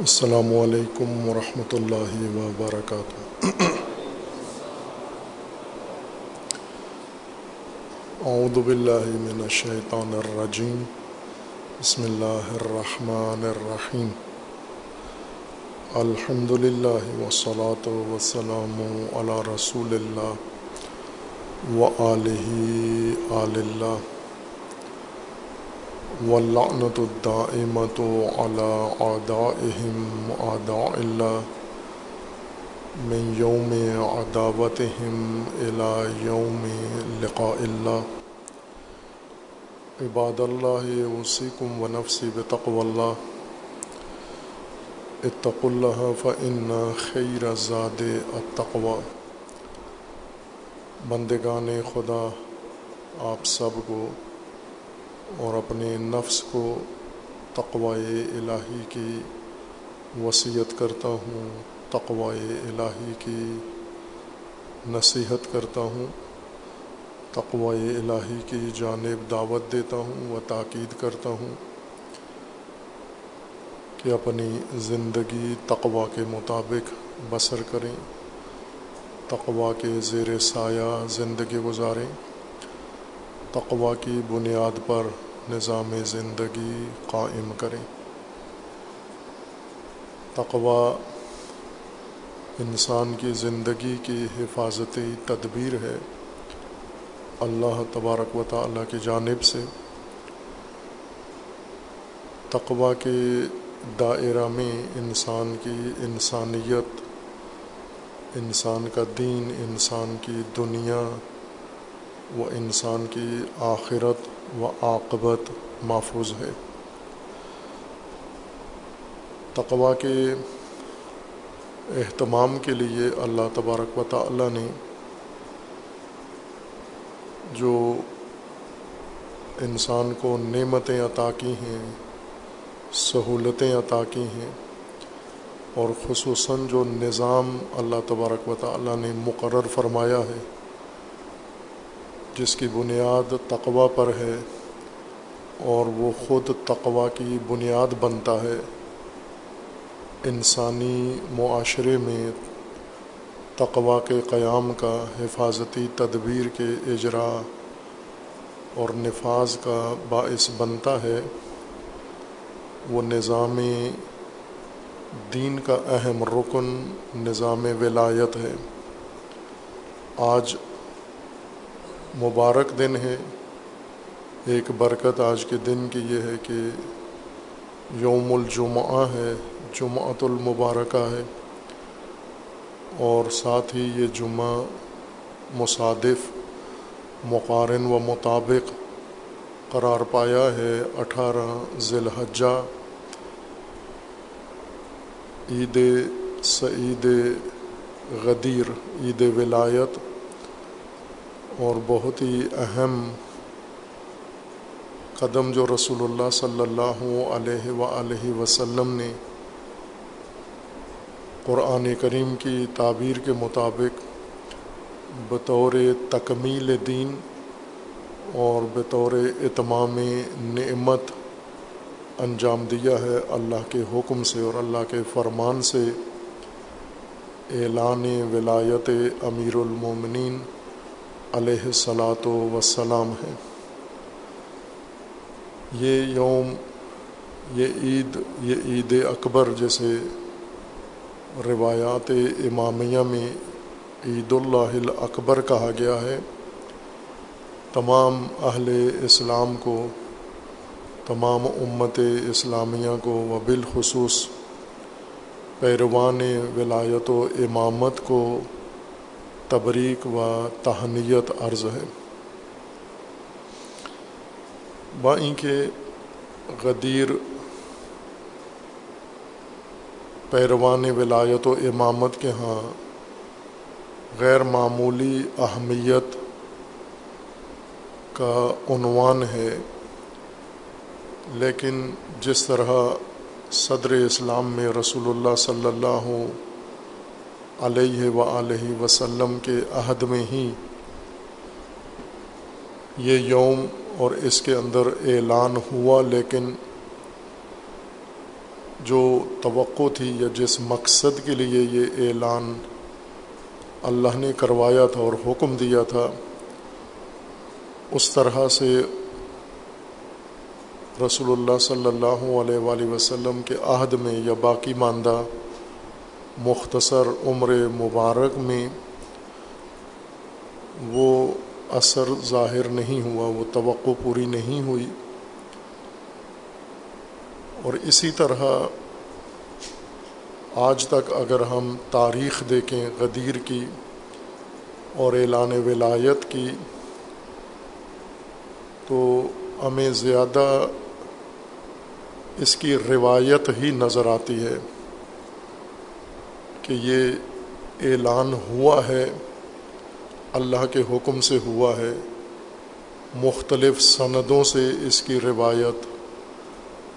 السلام علیکم ورحمۃ اللہ وبرکاتہ۔ اعوذ باللہ من الشیطان الرجیم۔ بسم اللہ الرحمن الرحیم۔ الحمد للہ وسلاۃ وسلام علی رسول اللہ و علیہ آل اللہ۔ واللعنة الدائمة على أعدائهم أعداء الله من يوم عداوتهم إلى يوم لقاء الله. عباد الله، أوصيكم ونفسي بتقوى الله. اتقوا الله فإن خير الزاد التقوى. بندگان خدا، آپ سب کو اور اپنے نفس کو تقوائے الہی کی وصیت کرتا ہوں، تقوائے الہی کی نصیحت کرتا ہوں، تقوائے الہی کی جانب دعوت دیتا ہوں و تاکید کرتا ہوں کہ اپنی زندگی تقوا کے مطابق بسر کریں تقوا کے زیر سایہ زندگی گزاریں تقوا کی بنیاد پر نظام زندگی قائم کریں۔ تقوا انسان کی زندگی کی حفاظتی تدبیر ہے۔ اللہ تبارک و تعالیٰ کی جانب سے تقوا کے دائرہ میں انسان کی انسانیت، انسان کا دین، انسان کی دنیا و انسان کی آخرت و عاقبت محفوظ ہے۔ تقوا کے اہتمام کے لیے اللہ تبارک و تعالی نے جو انسان کو نعمتیں عطا کی ہیں، سہولتیں عطا کی ہیں، اور خصوصاً جو نظام اللہ تبارک و تعالی نے مقرر فرمایا ہے جس کی بنیاد تقوا پر ہے اور وہ خود تقوا کی بنیاد بنتا ہے، انسانی معاشرے میں تقوا کے قیام کا، حفاظتی تدبیر کے اجرا اور نفاذ کا باعث بنتا ہے۔ وہ نظام دین کا اہم رکن، نظام ولایت ہے۔ آج مبارک دن ہے۔ ایک برکت آج کے دن کی یہ ہے کہ یوم الجمعہ ہے، جمعۃ المبارکہ ہے۔ اور ساتھ ہی یہ جمعہ مصادف، مقارن و مطابق قرار پایا ہے۔ اٹھارہ ذی الحجہ عید سعید غدیر، عید ولایت اور بہت ہی اہم قدم جو رسول اللہ صلی اللہ علیہ و وسلم نے قرآن کریم کی تعبیر کے مطابق بطور تکمیل دین اور بطور اتمام نعمت انجام دیا ہے اللہ کے حکم سے اور اللہ کے فرمان سے اعلان ولایت امیر المومنین علیہ الصلاۃ وسلام ہے۔ یہ یوم، یہ عید یہ عید اکبر جیسے روایات امامیہ میں عید اللہ اکبر کہا گیا ہے۔ تمام اہل اسلام کو، تمام امت اسلامیہ کو و بالخصوص پیروان ولایت و امامت کو تبریک و تہنیت عرض ہے۔ بائیں کے غدیر پیروان ولایت و امامت کے ہاں غیر معمولی اہمیت کا عنوان ہے، لیکن جس طرح صدر اسلام میں رسول اللہ صلی اللہ علیہ و علیہ وسلم کے عہد میں ہی یہ یوم اور اس کے اندر اعلان ہوا، لیکن جو توقع تھی یا جس مقصد کے لیے یہ اعلان اللہ نے کروایا تھا اور حکم دیا تھا، اس طرح سے رسول اللہ صلی اللہ علیہ وآلہ وسلم کے عہد میں یا باقی ماندہ مختصر عمر مبارک میں وہ اثر ظاہر نہیں ہوا، وہ توقع پوری نہیں ہوئی۔ اور اسی طرح آج تک اگر ہم تاریخ دیکھیں غدیر کی اور اعلان ولایت کی، تو ہمیں زیادہ اس کی روایت ہی نظر آتی ہے۔ کہ یہ اعلان ہوا ہے، اللہ کے حکم سے ہوا ہے، مختلف سندوں سے اس کی روایت،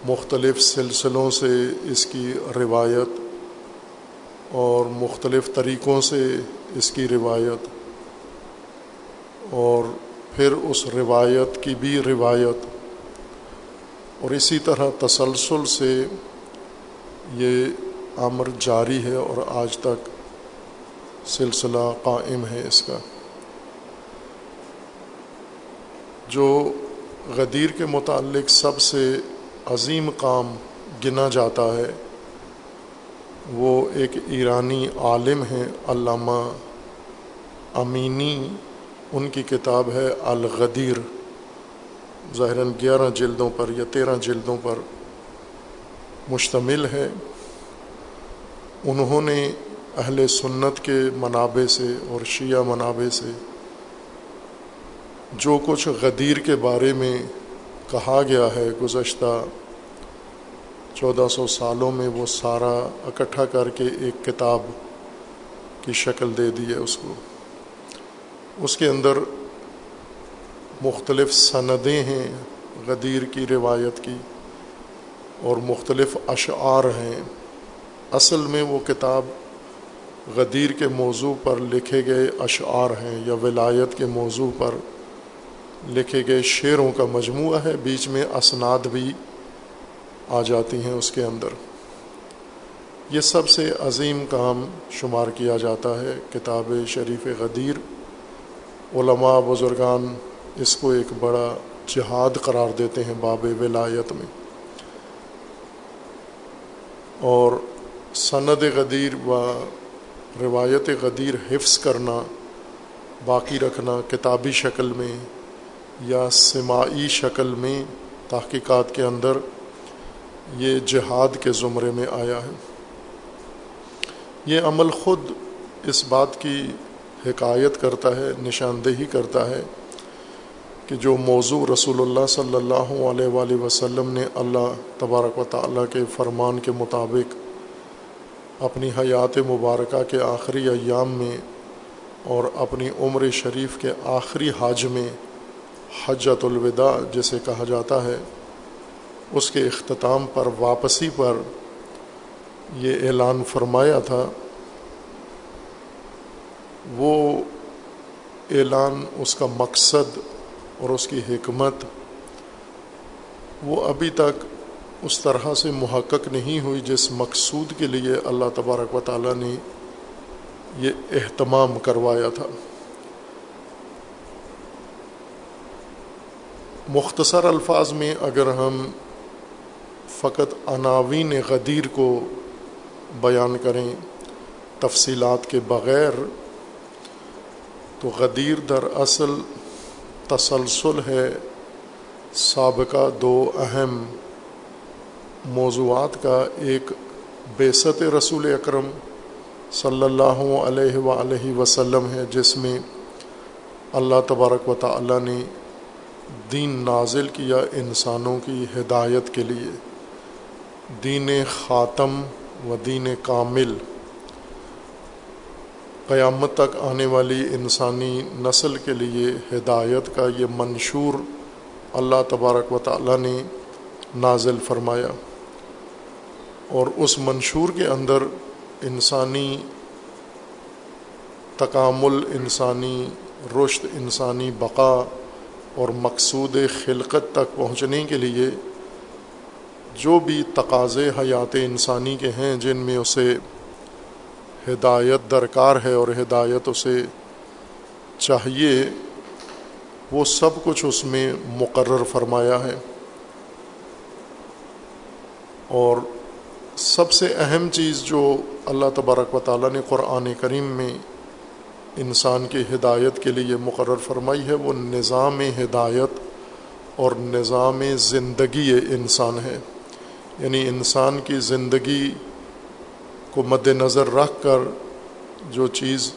مختلف سلسلوں سے اس کی روایت، اور مختلف طریقوں سے اس کی روایت، اور پھر اس روایت کی بھی روایت۔ اور اسی طرح تسلسل سے یہ امر جاری ہے اور آج تک سلسلہ قائم ہے اس کا۔ جو غدیر کے متعلق سب سے عظیم کام گنا جاتا ہے، وہ ایک ایرانی عالم ہیں، علامہ امینی۔ ان کی کتاب ہے الغدیر۔ ظاہراً گیارہ جلدوں پر یا تیرہ جلدوں پر مشتمل ہے۔ انہوں نے اہل سنت کے منابع سے اور شیعہ منابع سے جو کچھ غدیر کے بارے میں کہا گیا ہے گزشتہ چودہ سو سالوں میں وہ سارا اکٹھا کر کے ایک کتاب کی شکل دے دی ہے اس کو۔ اس کے اندر مختلف سندیں ہیں غدیر کی روایت کی اور مختلف اشعار ہیں۔ اصل میں وہ کتاب غدیر کے موضوع پر لکھے گئے اشعار ہیں یا ولایت کے موضوع پر لکھے گئے شعروں کا مجموعہ ہے، بیچ میں اسناد بھی آ جاتی ہیں اس کے اندر۔ یہ سب سے عظیم کام شمار کیا جاتا ہے کتاب شریف غدیر۔ علماء بزرگان اس کو ایک بڑا جہاد قرار دیتے ہیں باب ولایت میں۔ اور سند غدیر و روایت غدیر حفظ کرنا، باقی رکھنا کتابی شکل میں یا سماعی شکل میں تحقیقات کے اندر یہ جہاد کے زمرے میں آیا ہے۔ یہ عمل خود اس بات کی حکایت کرتا ہے، نشاندہی کرتا ہے کہ جو موضوع رسول اللہ صلی اللہ علیہ وآلہ وسلم نے اللہ تبارک و تعالیٰ کے فرمان کے مطابق اپنی حیات مبارکہ کے آخری ایام میں اور اپنی عمر شریف کے آخری حاج میں حجت الوداع جسے کہا جاتا ہے، اس کے اختتام پر واپسی پر یہ اعلان فرمایا تھا۔ وہ اعلان، اس کا مقصد اور اس کی حکمت وہ ابھی تک اس طرح سے محقق نہیں ہوئی جس مقصود کے لیے اللہ تبارک و تعالیٰ نے یہ اہتمام کروایا تھا۔ مختصر الفاظ میں اگر ہم فقط عناوین غدیر کو بیان کریں تفصیلات کے بغیر، تو غدیر در اصل تسلسل ہے سابقہ دو اہم موضوعات کا ایک بیست رسول اکرم صلی اللہ علیہ وآلہ وسلم ہے، جس میں اللہ تبارک و تعالی نے دین نازل کیا انسانوں کی ہدایت کے لیے۔ دین خاتم و دین کامل۔ قیامت تک آنے والی انسانی نسل کے لیے ہدایت کا یہ منشور اللہ تبارک و تعالیٰ نے نازل فرمایا۔ اور اس منشور کے اندر انسانی تکامل، انسانی رشت انسانی بقا اور مقصود خلقت تک پہنچنے کے لیے جو بھی تقاضے، حیات انسانی کے ہیں، جن میں اسے ہدایت درکار ہے اور ہدایت اسے چاہیے، وہ سب کچھ اس میں مقرر فرمایا ہے۔ اور سب سے اہم چیز جو اللہ تبارک و تعالیٰ نے قرآن کریم میں انسان کی ہدایت کے لیے مقرر فرمائی ہے، وہ نظام ہدایت اور نظام زندگی انسان ہے۔ یعنی انسان کی زندگی کو مد نظر رکھ کر جو چیز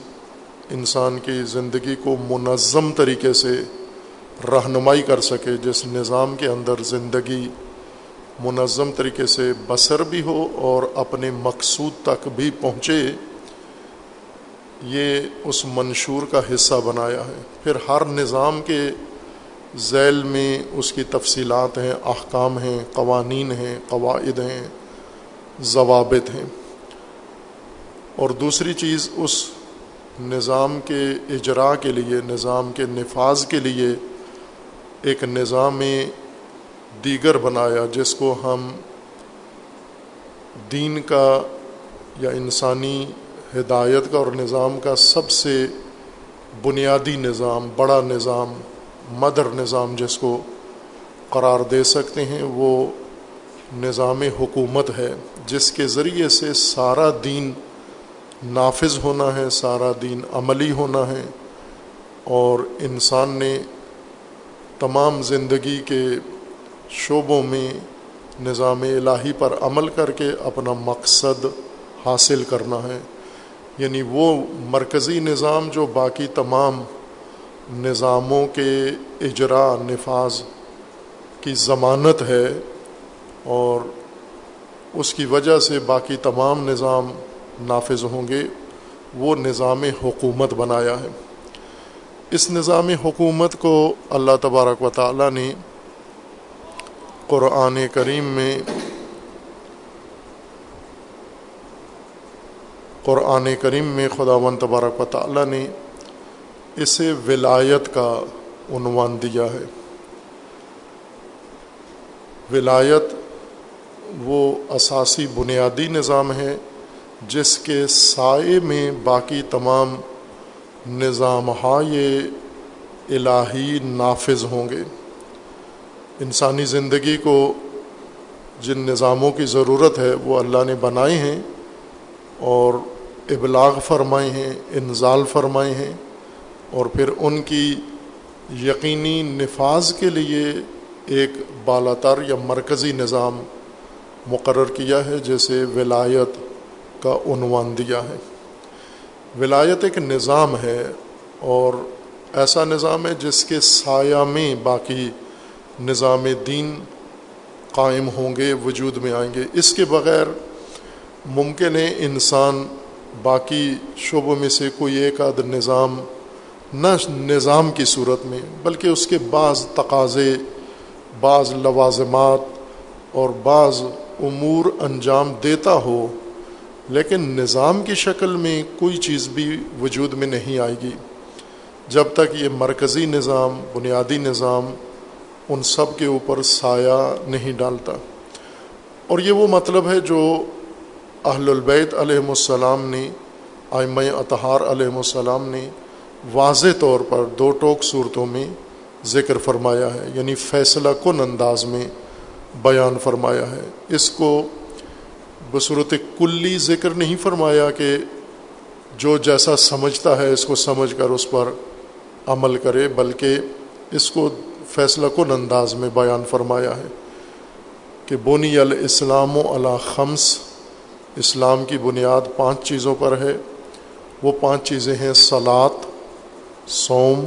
انسان کی زندگی کو منظم طریقے سے رہنمائی کر سکے، جس نظام کے اندر زندگی منظم طریقے سے بسر بھی ہو اور اپنے مقصود تک بھی پہنچے، یہ اس منشور کا حصہ بنایا ہے۔ پھر ہر نظام کے ذیل میں اس کی تفصیلات ہیں، احکام ہیں، قوانین ہیں، قواعد ہیں، ضوابط ہیں۔ اور دوسری چیز اس نظام کے اجراء کے لیے، نظام کے نفاذ کے لیے ایک نظام دیگر بنایا جس کو ہم دین کا یا انسانی ہدایت کا اور نظام کا سب سے بنیادی نظام، بڑا نظام، مدر نظام جس کو قرار دے سکتے ہیں، وہ نظام حکومت ہے، جس کے ذریعے سے سارا دین نافذ ہونا ہے، سارا دین عملی ہونا ہے اور انسان نے تمام زندگی کے شعبوں میں نظام الہی پر عمل کر کے اپنا مقصد حاصل کرنا ہے۔ یعنی وہ مرکزی نظام جو باقی تمام نظاموں کے اجراء نفاذ کی ضمانت ہے اور اس کی وجہ سے باقی تمام نظام نافذ ہوں گے، وہ نظام حکومت بنایا ہے۔ اس نظام حکومت کو اللہ تبارک و تعالیٰ نے قرآن کریم میں قرآن کریم میں خدا و تبارک و تعالیٰ نے اسے ولایت کا عنوان دیا ہے۔ ولایت وہ اساسی بنیادی نظام ہے جس کے سائے میں باقی تمام نظام ہاں یہ الہی نافذ ہوں گے۔ انسانی زندگی کو جن نظاموں کی ضرورت ہے، وہ اللہ نے بنائے ہیں اور ابلاغ فرمائے ہیں، انزال فرمائے ہیں اور پھر ان کی یقینی نفاذ کے لیے ایک بالا تر یا مرکزی نظام مقرر کیا ہے، جیسے ولایت کا عنوان دیا ہے۔ ولایت ایک نظام ہے اور ایسا نظام ہے جس کے سایہ میں باقی نظام دین قائم ہوں گے، وجود میں آئیں گے۔ اس کے بغیر ممکن ہے انسان باقی شعبوں میں سے کوئی ایک آدھ نظام، نہ نظام کی صورت میں، بلکہ اس کے بعض تقاضے، بعض لوازمات اور بعض امور انجام دیتا ہو، لیکن نظام کی شکل میں کوئی چیز بھی وجود میں نہیں آئے گی۔ جب تک یہ مرکزی نظام، بنیادی نظام ان سب کے اوپر سایہ نہیں ڈالتا۔ اور یہ وہ مطلب ہے جو اہل البیت علیہم السلام نے آئمہ اطہار علیہم السلام نے واضح طور پر دو ٹوک صورتوں میں ذکر فرمایا ہے یعنی فیصلہ کن انداز میں بیان فرمایا ہے۔ اس کو بصورت کلی ذکر نہیں فرمایا کہ جو جیسا سمجھتا ہے اس کو سمجھ کر اس پر عمل کرے، بلکہ اس کو فیصلہ کن انداز میں بیان فرمایا ہے کہ بونی الاسلام و علا خمس، اسلام کی بنیاد پانچ چیزوں پر ہے۔ وہ پانچ چیزیں ہیں سلاد سوم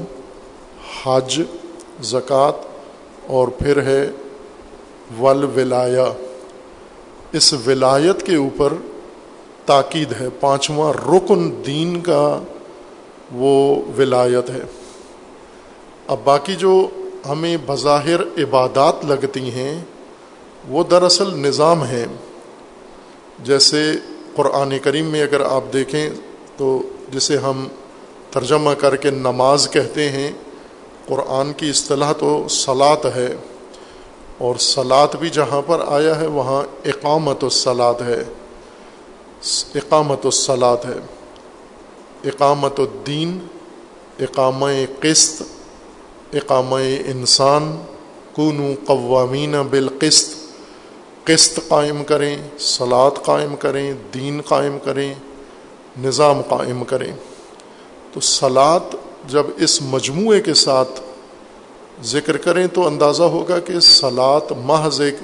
حج، زکوٰۃ، اور پھر ہے ول ولایا اس ولایت کے اوپر تاکید ہے، پانچواں رکن دین کا وہ ولایت ہے۔ اب باقی جو ہمیں بظاہر عبادات لگتی ہیں، وہ دراصل نظام ہیں۔ جیسے قرآن کریم میں اگر آپ دیکھیں تو جسے ہم ترجمہ کر کے نماز کہتے ہیں، قرآن کی اصطلاح تو صلاط ہے۔ اور سلاد بھی جہاں پر آیا ہے، وہاں اقامت الصلاط ہے۔ اقامت الصلاط ہے۔ اقامت الدین اقام قسط اقام انسان کونو قوامین بالقسط، قسط قائم کریں سلاد قائم کریں، دین قائم کریں، نظام قائم کریں۔ تو سلاد جب اس مجموعے کے ساتھ ذکر کریں تو اندازہ ہوگا کہ سلاد محض ایک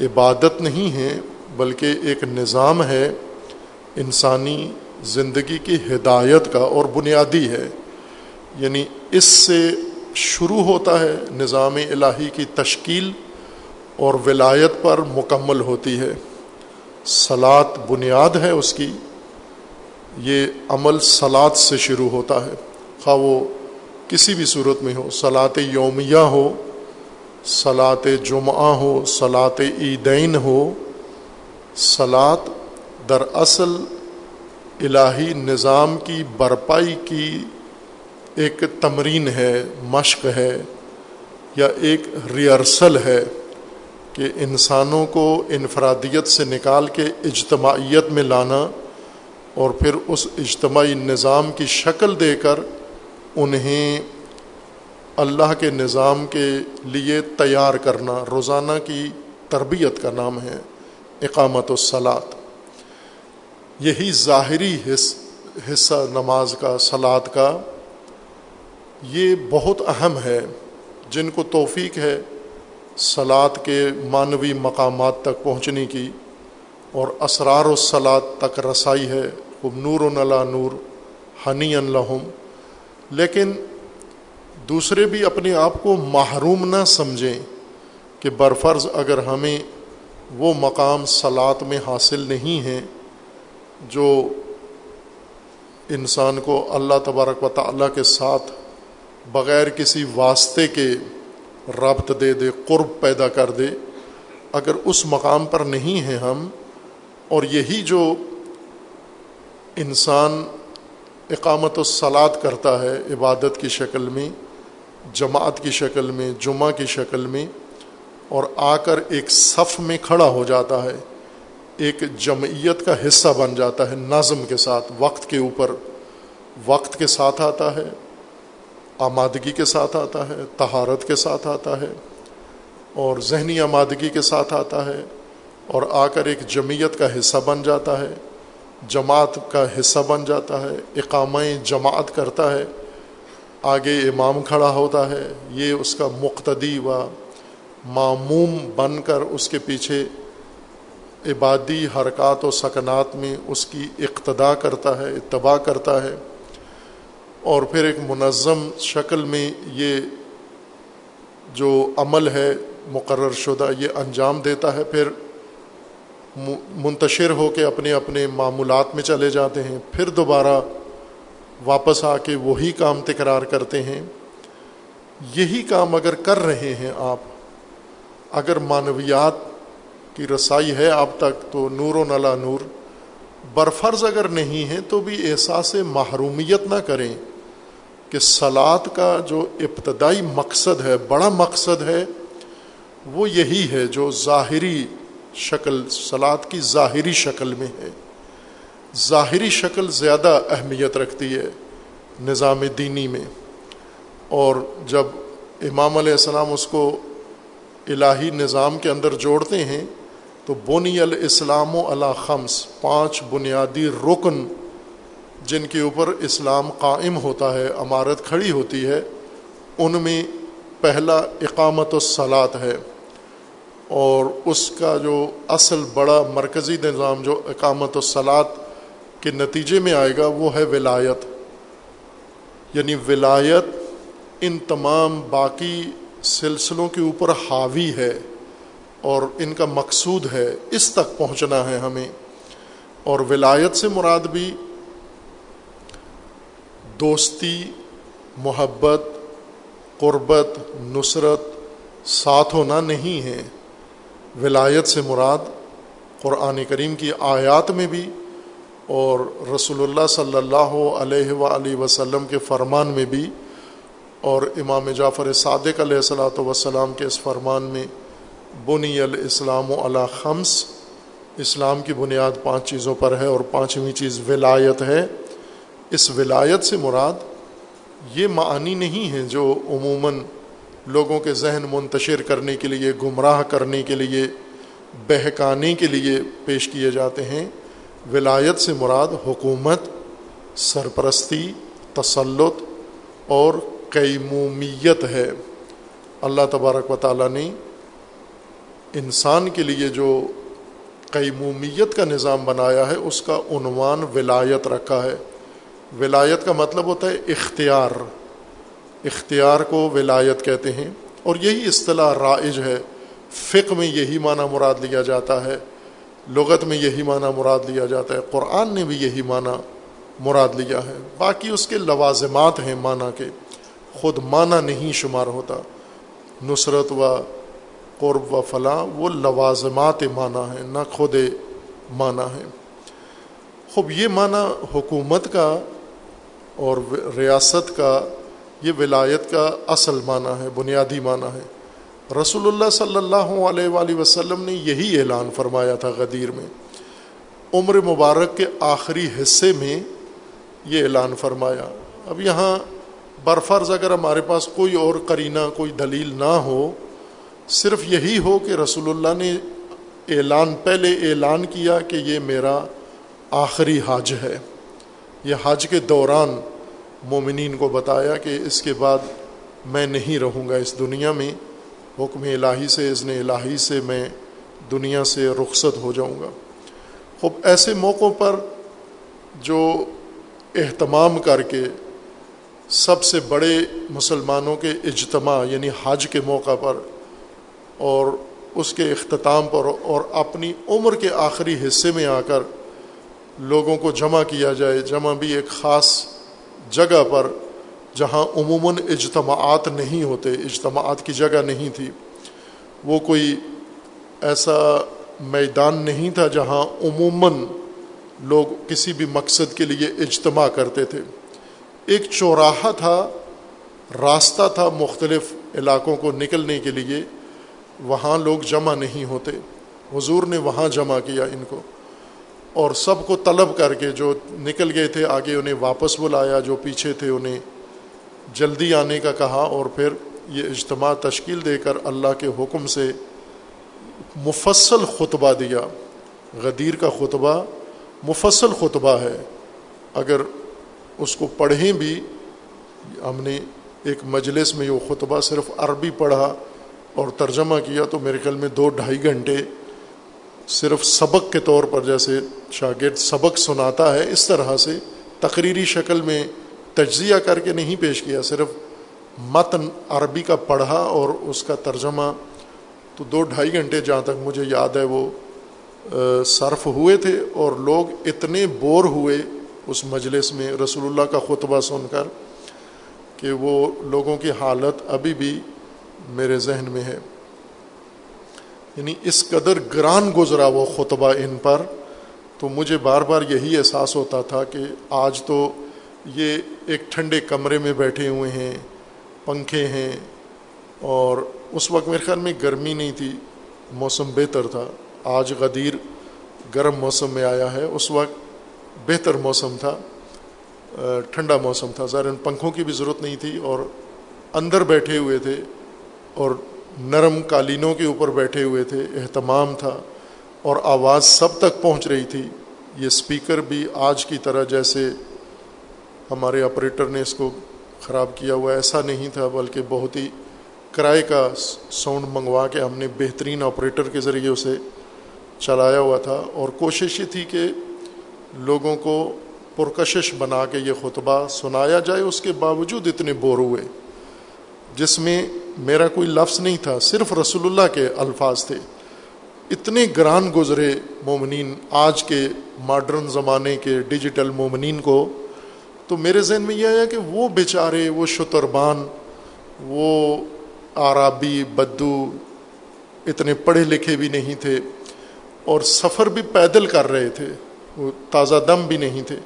عبادت نہیں ہے، بلکہ ایک نظام ہے، انسانی زندگی کی ہدایت کا اور بنیادی ہے۔ یعنی اس سے شروع ہوتا ہے نظام الہی کی تشکیل اور ولایت پر مکمل ہوتی ہے۔ سلاد بنیاد ہے اس کی۔ یہ عمل سلاد سے شروع ہوتا ہے۔ خواہ وہ کسی بھی صورت میں ہو صلاط یومیہ ہو صلاط جمعہ ہو صلاط عیدین ہو سلاد دراصل الہی نظام کی برپائی کی ایک تمرین ہے، مشق ہے یا ایک ریئرسل ہے کہ انسانوں کو انفرادیت سے نکال کے اجتماعیت میں لانا اور پھر اس اجتماعی نظام کی شکل دے کر انہیں اللہ کے نظام کے لیے تیار کرنا، روزانہ کی تربیت کا نام ہے اقامت الصلاط یہی ظاہری حصہ نماز کا سلاد کا یہ بہت اہم ہے، جن کو توفیق ہے سلاد کے معنوی مقامات تک پہنچنے کی، اور اسرار و سلاد تک رسائی ہے وہ نور و نلا نور ہنی الحم لیکن دوسرے بھی اپنے آپ کو محروم نہ سمجھیں کہ برفرض اگر ہمیں وہ مقام سلاد میں حاصل نہیں ہیں جو انسان کو اللہ تبارک و تعالیٰ کے ساتھ بغیر کسی واسطے کے ربط دے دے، قرب پیدا کر دے، اگر اس مقام پر نہیں ہیں ہم، اور یہی جو انسان اقامت و سلاد کرتا ہے عبادت کی شکل میں، جماعت کی شکل میں، جمعہ کی شکل میں، اور آ کر ایک صف میں کھڑا ہو جاتا ہے، ایک جمعیت کا حصہ بن جاتا ہے نظم کے ساتھ، وقت کے اوپر، وقت کے ساتھ آتا ہے۔ آمادگی کے ساتھ آتا ہے تہارت کے ساتھ آتا ہے اور ذہنی آمادگی کے ساتھ آتا ہے اور آ کر ایک جمعیت کا حصہ بن جاتا ہے، جماعت کا حصہ بن جاتا ہے، اقامہ جماعت کرتا ہے، آگے امام کھڑا ہوتا ہے، یہ اس کا مقتدی و معموم بن کر اس کے پیچھے عبادی حرکات و سکنات میں اس کی اقتدا کرتا ہے، اتباع کرتا ہے۔ اور پھر ایک منظم شکل میں یہ جو عمل ہے مقرر شدہ یہ انجام دیتا ہے، پھر منتشر ہو کے اپنے اپنے معمولات میں چلے جاتے ہیں، پھر دوبارہ واپس آ کے وہی کام تکرار کرتے ہیں۔ یہی کام اگر کر رہے ہیں آپ، اگر معنویات کی رسائی ہے آپ تک تو نور و نلا نور برفرض اگر نہیں ہے تو بھی احساس محرومیت نہ کریں کہ سلاد کا جو ابتدائی مقصد ہے، بڑا مقصد ہے، وہ یہی ہے جو ظاہری شکل سلاد کی ظاہری شکل میں ہے۔ ظاہری شکل زیادہ اہمیت رکھتی ہے نظام دینی میں۔ اور جب امام علیہ السلام اس کو الہی نظام کے اندر جوڑتے ہیں تو بنی الاسلام و خمس، پانچ بنیادی رکن جن کے اوپر اسلام قائم ہوتا ہے، عمارت کھڑی ہوتی ہے، ان میں پہلا اقامت الصلاط ہے۔ اور اس کا جو اصل بڑا مرکزی نظام، جو اقامت الصلاط کے نتیجے میں آئے گا، وہ ہے ولایت۔ یعنی ولایت ان تمام باقی سلسلوں کے اوپر حاوی ہے۔ اور ان کا مقصود ہے اس تک پہنچنا ہے ہمیں۔ اور ولایت سے مراد بھی دوستی، محبت، قربت، نصرت ساتھ ہونا نہیں ہے۔ ولایت سے مراد قرآن کریم کی آیات میں بھی اور رسول اللہ صلی اللہ علیہ و وسلم کے فرمان میں بھی اور امام جعفر صادق علیہ السلاۃ وسلام کے اس فرمان میں بنی الاسلام و خمس۔ اسلام کی بنیاد پانچ چیزوں پر ہے اور پانچویں چیز ولایت ہے۔ اس ولایت سے مراد یہ معنی نہیں ہیں جو عموماً لوگوں کے ذہن منتشر کرنے کے لیے، گمراہ کرنے کے لیے، بہکانے کے لیے پیش کیے جاتے ہیں۔ ولایت سے مراد حکومت، سرپرستی، تسلط اور قیمومیت ہے۔ اللہ تبارک و تعالیٰ نے انسان کے لیے جو قیمومیت کا نظام بنایا ہے، اس کا عنوان ولایت رکھا ہے۔ ولایت کا مطلب ہوتا ہے اختیار۔ اختیار کو ولایت کہتے ہیں۔ اور یہی اصطلاح رائج ہے۔ فقہ میں یہی معنی مراد لیا جاتا ہے۔ لغت میں یہی معنی مراد لیا جاتا ہے۔ قرآن نے بھی یہی معنی مراد لیا ہے۔ باقی اس کے لوازمات ہیں معنی کے۔ خود معنی نہیں شمار ہوتا۔ نصرت و قرب و فلاں وہ لوازمات معنی ہیں نہ خود معنی ہیں خوب، یہ معنی حکومت کا اور ریاست کا، یہ ولایت کا اصل معنی ہے، بنیادی معنی ہے۔ رسول اللہ صلی اللہ علیہ وآلہ وسلم نے یہی اعلان فرمایا تھا غدیر میں۔ عمر مبارک کے آخری حصے میں یہ اعلان فرمایا۔ اب یہاں برفرض اگر ہمارے پاس کوئی اور کرینہ کوئی دلیل نہ ہو صرف یہی ہو کہ رسول اللہ نے اعلان، پہلے اعلان کیا کہ یہ میرا آخری حج ہے۔ یہ حج کے دوران مومنین کو بتایا کہ اس کے بعد میں نہیں رہوں گا اس دنیا میں۔ حکم الہی سے، اذن الہی سے میں دنیا سے رخصت ہو جاؤں گا۔ خوب، ایسے موقعوں پر جو اہتمام کر کے سب سے بڑے مسلمانوں کے اجتماع یعنی حج کے موقع پر اور اس کے اختتام پر اور اپنی عمر کے آخری حصے میں آ کر لوگوں کو جمع کیا جائے، جمع بھی ایک خاص جگہ پر جہاں عموماً اجتماعات نہیں ہوتے، اجتماعات کی جگہ نہیں تھی۔ وہ کوئی ایسا میدان نہیں تھا جہاں عموماً لوگ کسی بھی مقصد کے لیے اجتماع کرتے تھے۔ ایک چوراہا تھا، راستہ تھا مختلف علاقوں کو نکلنے کے لیے۔ وہاں لوگ جمع نہیں ہوتے۔ حضور نے وہاں جمع کیا ان کو۔ اور سب کو طلب کر کے جو نکل گئے تھے، آگے انہیں واپس بلایا، جو پیچھے تھے انہیں جلدی آنے کا کہا۔ اور پھر یہ اجتماع تشکیل دے کر اللہ کے حکم سے مفصل خطبہ دیا۔ غدیر کا خطبہ مفصل خطبہ ہے۔ اگر اس کو پڑھیں بھی، ہم نے ایک مجلس میں وہ خطبہ صرف عربی پڑھا۔ اور ترجمہ کیا تو میرے خیال میں دو ڈھائی گھنٹے صرف سبق کے طور پر جیسے شاگرد سبق سناتا ہے، اس طرح سے تقریری شکل میں تجزیہ کر کے نہیں پیش کیا، صرف متن عربی کا پڑھا اور اس کا ترجمہ۔ تو دو ڈھائی گھنٹے جہاں تک مجھے یاد ہے وہ صرف ہوئے تھے اور لوگ اتنے بور ہوئے اس مجلس میں رسول اللہ کا خطبہ سن کر کہ وہ لوگوں کی حالت ابھی بھی میرے ذہن میں ہے۔ یعنی اس قدر گران گزرا وہ خطبہ ان پر، تو مجھے بار بار یہی احساس ہوتا تھا کہ آج تو یہ ایک ٹھنڈے کمرے میں بیٹھے ہوئے ہیں، پنکھے ہیں، اور اس وقت میرے خیال میں گرمی نہیں تھی، موسم بہتر تھا۔ آج غدیر گرم موسم میں آیا ہے، اس وقت بہتر موسم تھا، ٹھنڈا موسم تھا۔ ظاہر پنکھوں کی بھی ضرورت نہیں تھی اور اندر بیٹھے ہوئے تھے۔ اور نرم قالینوں کے اوپر بیٹھے ہوئے تھے، اہتمام تھا اور آواز سب تک پہنچ رہی تھی۔ یہ اسپیکر بھی آج کی طرح جیسے ہمارے آپریٹر نے اس کو خراب کیا ہوا، ایسا نہیں تھا، بلکہ بہت ہی کرائے کا ساؤنڈ منگوا کے ہم نے بہترین آپریٹر کے ذریعے اسے چلایا ہوا تھا۔ اور کوشش یہ تھی کہ لوگوں کو پرکشش بنا کے یہ خطبہ سنایا جائے، اس کے باوجود اتنے بور ہوئے۔ جس میں میرا کوئی لفظ نہیں تھا، صرف رسول اللہ کے الفاظ تھے۔ اتنے گران گزرے مومنین آج کے ماڈرن زمانے کے ڈیجیٹل مومنین کو، تو میرے ذہن میں یہ آیا کہ وہ بیچارے، وہ شتربان، وہ عرابی بدو، اتنے پڑھے لکھے بھی نہیں تھے اور سفر بھی پیدل کر رہے تھے، وہ تازہ دم بھی نہیں تھے۔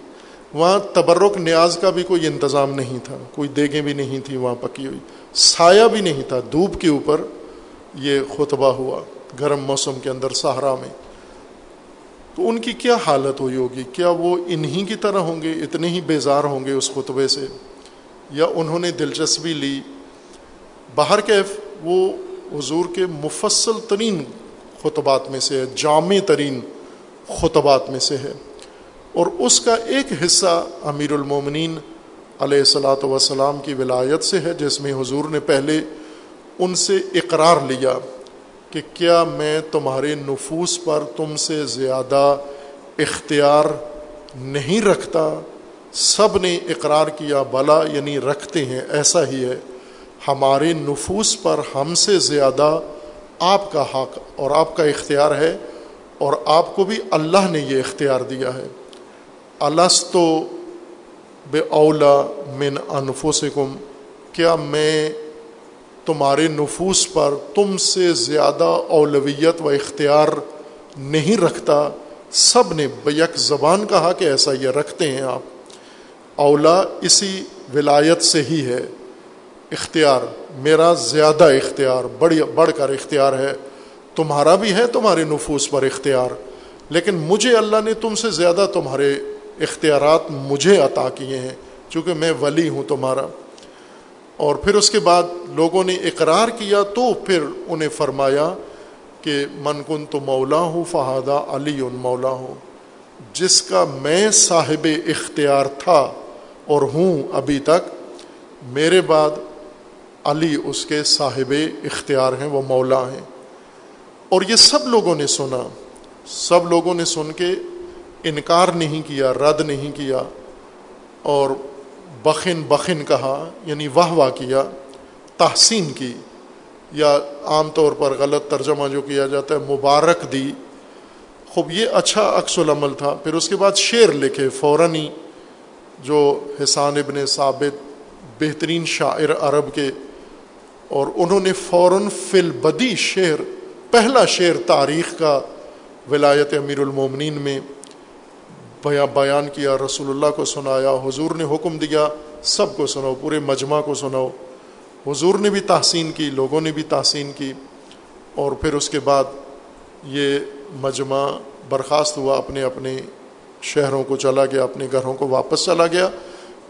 وہاں تبرک نیاز کا بھی کوئی انتظام نہیں تھا، کوئی دیگیں بھی نہیں تھیں وہاں پکی ہوئی۔ سایہ بھی نہیں تھا، دھوپ کے اوپر یہ خطبہ ہوا، گرم موسم کے اندر سہارا میں۔ تو ان کی کیا حالت ہوئی ہوگی؟ کیا وہ انہی کی طرح ہوں گے؟ اتنے ہی بیزار ہوں گے اس خطبے سے؟ یا انہوں نے دلچسپی لی؟ باہر کیف وہ حضور کے مفصل ترین خطبات میں سے ہے، جامع ترین خطبات میں سے ہے۔ اور اس کا ایک حصہ امیر المومنین علیہ السلاۃ وسلام کی ولایت سے ہے، جس میں حضور نے پہلے ان سے اقرار لیا کہ کیا میں تمہارے نفوس پر تم سے زیادہ اختیار نہیں رکھتا؟ سب نے اقرار کیا، بلا یعنی رکھتے ہیں، ایسا ہی ہے۔ ہمارے نفوس پر ہم سے زیادہ آپ کا حق اور آپ کا اختیار ہے اور آپ کو بھی اللہ نے یہ اختیار دیا ہے۔ السطو بے اولا من انفسکم، کیا میں تمہارے نفوس پر تم سے زیادہ اولویت و اختیار نہیں رکھتا؟ سب نے بیک زبان کہا کہ ایسا یہ رکھتے ہیں آپ۔ اولا اسی ولایت سے ہی ہے۔ اختیار، میرا زیادہ اختیار، بڑی بڑھ کر اختیار ہے۔ تمہارا بھی ہے تمہارے نفوس پر اختیار، لیکن مجھے اللہ نے تم سے زیادہ تمہارے اختیارات مجھے عطا کیے ہیں، چونکہ میں ولی ہوں تمہارا۔ اور پھر اس کے بعد لوگوں نے اقرار کیا تو پھر انہیں فرمایا کہ من کن تو مولا ہوں فہادہ علی ان مولا ہوں جس کا میں صاحب اختیار تھا اور ہوں ابھی تک، میرے بعد علی اس کے صاحب اختیار ہیں، وہ مولا ہیں۔ اور یہ سب لوگوں نے سنا۔ سب لوگوں نے سن کے انکار نہیں کیا، رد نہیں کیا اور بخن بخن کہا یعنی واہ واہ کیا، تحسین کی یا عام طور پر غلط ترجمہ جو کیا جاتا ہے، مبارک دی۔ خوب، یہ اچھا عکس العمل تھا۔ پھر اس کے بعد شعر لکھے فوراً ہی، جو حسان ابن ثابت بہترین شاعر عرب کے، اور انہوں نے فوراً فل بدی شعر، پہلا شعر تاریخ کا ولایت امیر المومنین میں بیان کیا، رسول اللہ کو سنایا، حضور نے حکم دیا، سب کو سناؤ، پورے مجمع کو سناؤ۔ حضور نے بھی تحسین کی، لوگوں نے بھی تحسین کی۔ اور پھر اس کے بعد یہ مجمع برخاست ہوا، اپنے اپنے شہروں کو چلا گیا، اپنے گھروں کو واپس چلا گیا۔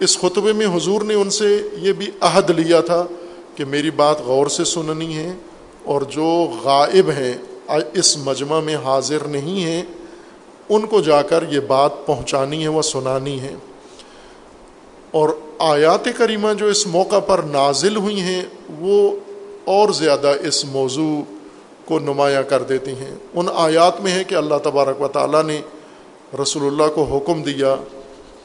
اس خطبے میں حضور نے ان سے یہ بھی عہد لیا تھا کہ میری بات غور سے سننی ہے اور جو غائب ہیں، اس مجمع میں حاضر نہیں ہیں ان کو جا کر یہ بات پہنچانی ہے، وہ سنانی ہے۔ اور آیات کریمہ جو اس موقع پر نازل ہوئی ہیں، وہ اور زیادہ اس موضوع کو نمایاں کر دیتی ہیں۔ ان آیات میں ہے کہ اللہ تبارک و تعالیٰ نے رسول اللہ کو حکم دیا،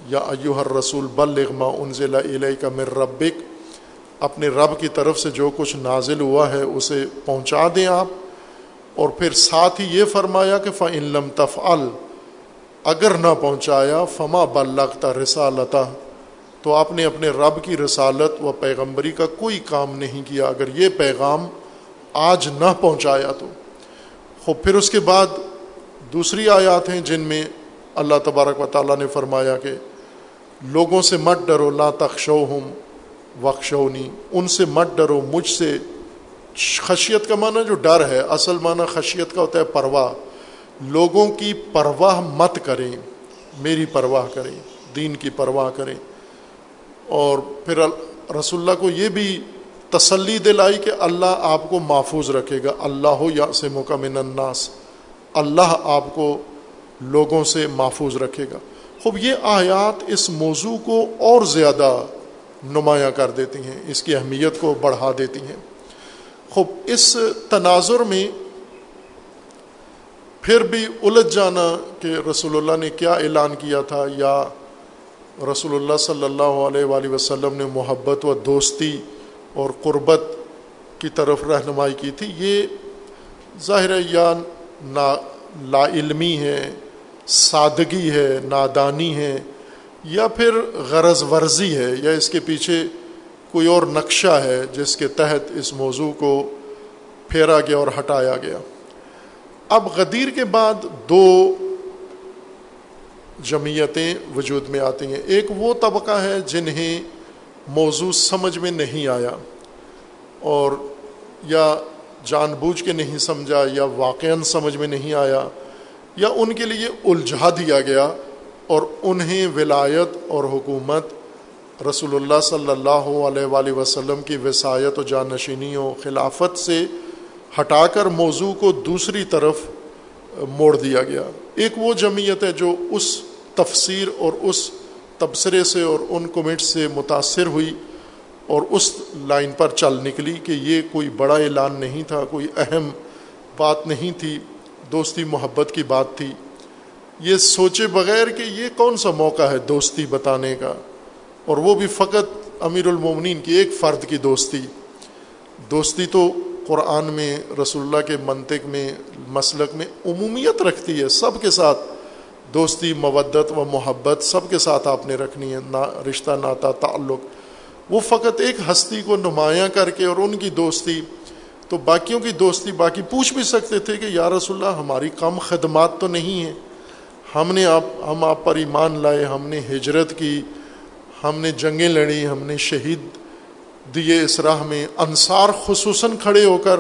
یا ایوہر رسول بلغما انزل علیہ کا مر ربک، اپنے رب کی طرف سے جو کچھ نازل ہوا ہے اسے پہنچا دیں آپ۔ اور پھر ساتھ ہی یہ فرمایا کہ فعلم تفعل اگر نہ پہنچایا، فما بلغتا رسالتا، تو آپ نے اپنے رب کی رسالت و پیغمبری کا کوئی کام نہیں کیا۔ اگر یہ پیغام آج نہ پہنچایا تو۔ خوب پھر اس کے بعد دوسری آیات ہیں جن میں اللہ تبارک و تعالیٰ نے فرمایا کہ، لوگوں سے مت ڈرو، لا تخشو ہوں وقشونی ان سے مت ڈرو، مجھ سے خشیت کا معنی جو ڈر ہے، اصل معنی خشیت کا ہوتا ہے پرواہ۔ لوگوں کی پرواہ مت کریں، میری پرواہ کریں، دین کی پرواہ کریں۔ اور پھر رسول اللہ کو یہ بھی تسلی دلائی کہ اللہ آپ کو محفوظ رکھے گا۔ اللہ ہو یا سے مکمن الناس۔ اللہ آپ کو لوگوں سے محفوظ رکھے گا۔ خوب، یہ آیات اس موضوع کو اور زیادہ نمایاں کر دیتی ہیں، اس کی اہمیت کو بڑھا دیتی ہیں۔ خوب، اس تناظر میں پھر بھی الجھ جانا کہ رسول اللہ نے کیا اعلان کیا تھا یا رسول اللہ صلی اللہ علیہ وآلہ وسلم نے محبت و دوستی اور قربت کی طرف رہنمائی کی تھی؟ یہ ظاہر یا نا لا علمی ہے، سادگی ہے، نادانی ہے یا پھر غرض ورزی ہے یا اس کے پیچھے کوئی اور نقشہ ہے جس کے تحت اس موضوع کو پھیرا گیا اور ہٹایا گیا۔ اب غدیر کے بعد دو جمعیتیں وجود میں آتی ہیں۔ ایک وہ طبقہ ہے جنہیں موضوع سمجھ میں نہیں آیا اور یا جان بوجھ کے نہیں سمجھا یا واقع سمجھ میں نہیں آیا یا ان کے لیے الجھا دیا گیا اور انہیں ولایت اور حکومت رسول اللہ صلی اللہ علیہ وآلہ وسلم کی وسایت و جانشینی و خلافت سے ہٹا کر موضوع کو دوسری طرف موڑ دیا گیا۔ ایک وہ جمعیت ہے جو اس تفسیر اور اس تبصرے سے اور ان کمنٹ سے متاثر ہوئی اور اس لائن پر چل نکلی کہ یہ کوئی بڑا اعلان نہیں تھا، کوئی اہم بات نہیں تھی، دوستی محبت کی بات تھی۔ یہ سوچے بغیر کہ یہ کون سا موقع ہے دوستی بتانے کا؟ اور وہ بھی فقط امیر المومنین کی ایک فرد کی دوستی۔ دوستی تو قرآن میں، رسول اللہ کے منطق میں، مسلک میں عمومیت رکھتی ہے، سب کے ساتھ دوستی، مودت و محبت سب کے ساتھ آپ نے رکھنی ہے، نا، رشتہ، ناتا، تعلق۔ وہ فقط ایک ہستی کو نمایاں کر کے اور ان کی دوستی، تو باقیوں کی دوستی باقی پوچھ بھی سکتے تھے کہ یا رسول اللہ، ہماری کم خدمات تو نہیں ہیں۔ ہم نے آپ، ہم آپ پر ایمان لائے، ہم نے ہجرت کی، ہم نے جنگیں لڑی، ہم نے شہید دیے اس راہ میں انصار خصوصاً کھڑے ہو کر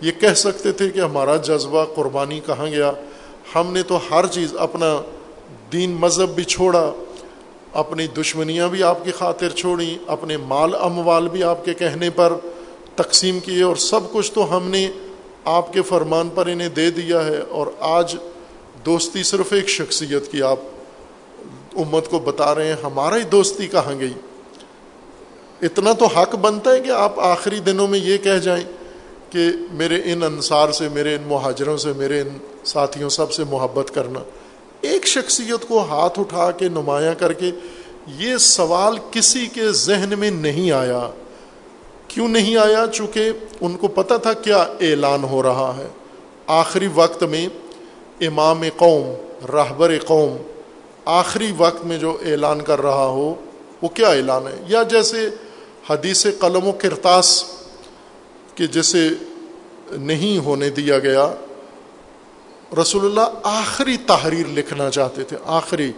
یہ کہہ سکتے تھے کہ ہمارا جذبہ قربانی کہاں گیا؟ ہم نے تو ہر چیز اپنا دین مذہب بھی چھوڑا، اپنی دشمنیاں بھی آپ کی خاطر چھوڑیں، اپنے مال اموال بھی آپ کے کہنے پر تقسیم کیے اور سب کچھ تو ہم نے آپ کے فرمان پر انہیں دے دیا ہے۔ اور آج دوستی صرف ایک شخصیت کی آپ امت کو بتا رہے ہیں، ہمارا ہی دوستی کہاں گئی؟ اتنا تو حق بنتا ہے کہ آپ آخری دنوں میں یہ کہہ جائیں کہ میرے ان انصار سے، میرے ان مہاجروں سے، میرے ان ساتھیوں سب سے محبت کرنا۔ ایک شخصیت کو ہاتھ اٹھا کے نمایاں کر کے یہ سوال کسی کے ذہن میں نہیں آیا۔ کیوں نہیں آیا؟ چونکہ ان کو پتہ تھا کیا اعلان ہو رہا ہے۔ آخری وقت میں امام قوم، رہبر قوم آخری وقت میں جو اعلان کر رہا ہو، وہ کیا اعلان ہے؟ یا جیسے حدیث قلم و کرتاس کہ جسے نہیں ہونے دیا گیا، رسول اللہ آخری تحریر لکھنا چاہتے تھے، آخری،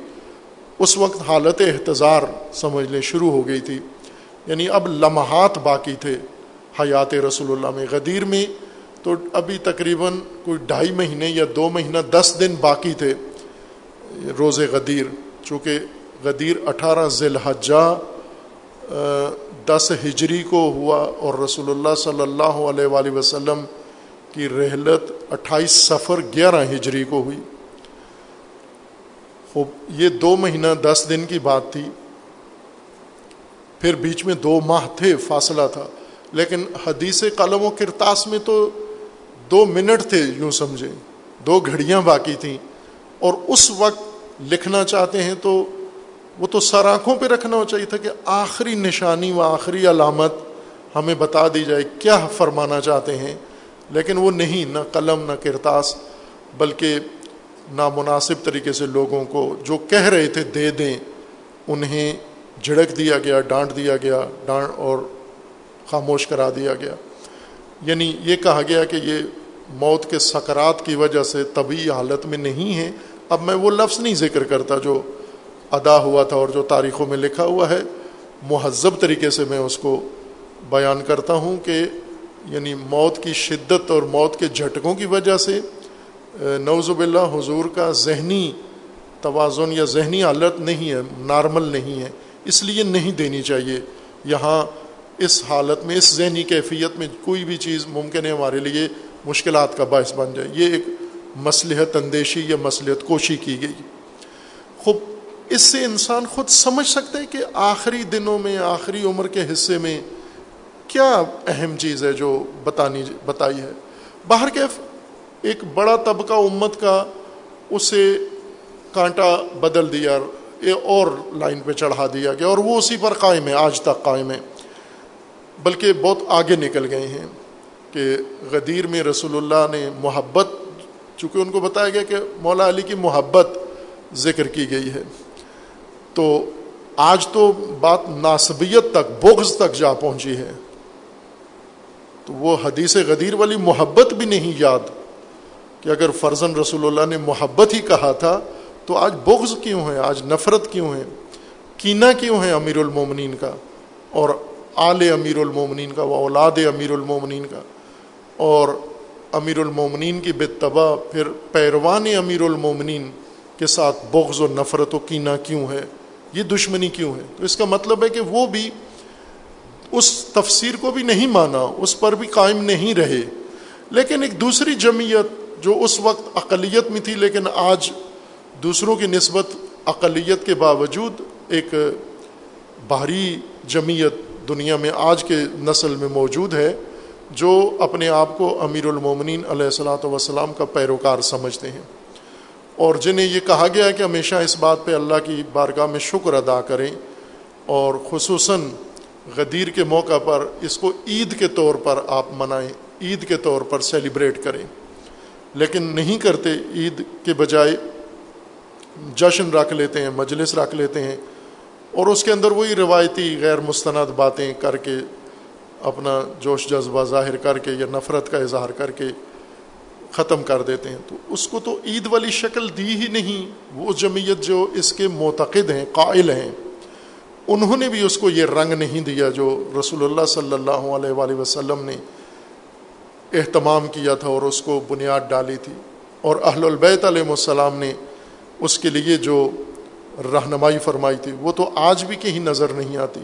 اس وقت حالت احتضار سمجھ لیں شروع ہو گئی تھی۔ یعنی اب لمحات باقی تھے حیات رسول اللہ میں، غدیر میں، تو ابھی تقریباً کوئی ڈھائی مہینے یا دو مہینہ، دس دن باقی تھے روز غدیر۔ چونکہ غدیر اٹھارہ ذی الحجہ دس ہجری کو ہوا اور رسول اللہ صلی اللہ علیہ وآلہ وسلم کی رحلت اٹھائیس سفر گیارہ ہجری کو ہوئی۔ خوب، یہ دو مہینہ دس دن کی بات تھی۔ پھر بیچ میں دو ماہ تھے، فاصلہ تھا۔ لیکن حدیث قلم و کرتاس میں تو دو منٹ تھے، یوں سمجھیں۔ دو گھڑیاں باقی تھیں۔ اور اس وقت لکھنا چاہتے ہیں تو وہ تو سر آنکھوں پہ رکھنا چاہیے تھا کہ آخری نشانی و آخری علامت ہمیں بتا دی جائے کیا فرمانا چاہتے ہیں۔ لیکن وہ نہیں، نہ قلم، نہ کرتاس، بلکہ نامناسب طریقے سے لوگوں کو جو کہہ رہے تھے دے دیں، انہیں جھڑک دیا گیا، ڈانٹ دیا گیا، ڈانٹ اور خاموش کرا دیا گیا۔ یعنی یہ کہا گیا کہ یہ موت کے سکرات کی وجہ سے طبی حالت میں نہیں ہے۔ اب میں وہ لفظ نہیں ذکر کرتا جو ادا ہوا تھا اور جو تاریخوں میں لکھا ہوا ہے، مہذب طریقے سے میں اس کو بیان کرتا ہوں کہ یعنی موت کی شدت اور موت کے جھٹکوں کی وجہ سے نوزب اللہ حضور کا ذہنی توازن یا ذہنی حالت نہیں ہے، نارمل نہیں ہے، اس لیے نہیں دینی چاہیے۔ یہاں اس حالت میں، اس ذہنی کیفیت میں کوئی بھی چیز ممکن ہے ہمارے لیے مشکلات کا باعث بن جائے۔ یہ ایک مصلحت اندیشی یا مصلحت کوشی کی گئی۔ خوب اس سے انسان خود سمجھ سکتے ہے کہ آخری دنوں میں، آخری عمر کے حصے میں کیا اہم چیز ہے جو بتانی، بتائی ہے۔ باہر کے ایک بڑا طبقہ امت کا اسے کانٹا بدل دیا اور لائن پہ چڑھا دیا گیا اور وہ اسی پر قائم ہے، آج تک قائم ہے۔ بلکہ بہت آگے نکل گئے ہیں کہ غدیر میں رسول اللہ نے محبت، چونکہ ان کو بتایا گیا کہ مولا علی کی محبت ذکر کی گئی ہے۔ تو آج تو بات ناسبیت تک، بغض تک جا پہنچی ہے۔ تو وہ حدیث غدیر والی محبت بھی نہیں یاد کہ اگر فرزن رسول اللہ نے محبت ہی کہا تھا تو آج بغض کیوں ہے؟ آج نفرت کیوں ہے؟ کینا کیوں ہے امیر المومنین کا؟ اور آل امیر المومنین کا، وہ اولاد امیر المومنین کا۔ اور امیر المومنین کی بتبا پھر پیروان امیر المومنین کے ساتھ بغض و نفرت و کینہ کیوں ہے؟ یہ دشمنی کیوں ہے؟ تو اس کا مطلب ہے کہ وہ بھی اس تفسیر کو بھی نہیں مانا، اس پر بھی قائم نہیں رہے۔ لیکن ایک دوسری جمعیت جو اس وقت اقلیت میں تھی، لیکن آج دوسروں کی نسبت اقلیت کے باوجود ایک بھاری جمعیت دنیا میں آج کے نسل میں موجود ہے، جو اپنے آپ کو امیر المومنین علیہ السلاۃ وسلام کا پیروکار سمجھتے ہیں۔ اور جنہیں یہ کہا گیا ہے کہ ہمیشہ اس بات پہ اللہ کی بارگاہ میں شکر ادا کریں اور خصوصاً غدیر کے موقع پر اس کو عید کے طور پر آپ منائیں، عید کے طور پر سیلیبریٹ کریں۔ لیکن نہیں کرتے عید کے بجائے جشن رکھ لیتے ہیں، مجلس رکھ لیتے ہیں اور اس کے اندر وہی روایتی غیر مستند باتیں کر کے، اپنا جوش جذبہ ظاہر کر کے یا نفرت کا اظہار کر کے ختم کر دیتے ہیں۔ تو اس کو تو عید والی شکل دی ہی نہیں۔ وہ جمعیت جو اس کے معتقد ہیں، قائل ہیں، انہوں نے بھی اس کو یہ رنگ نہیں دیا جو رسول اللہ صلی اللہ علیہ وآلہ وسلم نے اہتمام کیا تھا اور اس کو بنیاد ڈالی تھی۔ اور اہل البیت علیہ السلام نے اس کے لیے جو رہنمائی فرمائی تھی، وہ تو آج بھی کہیں نظر نہیں آتی۔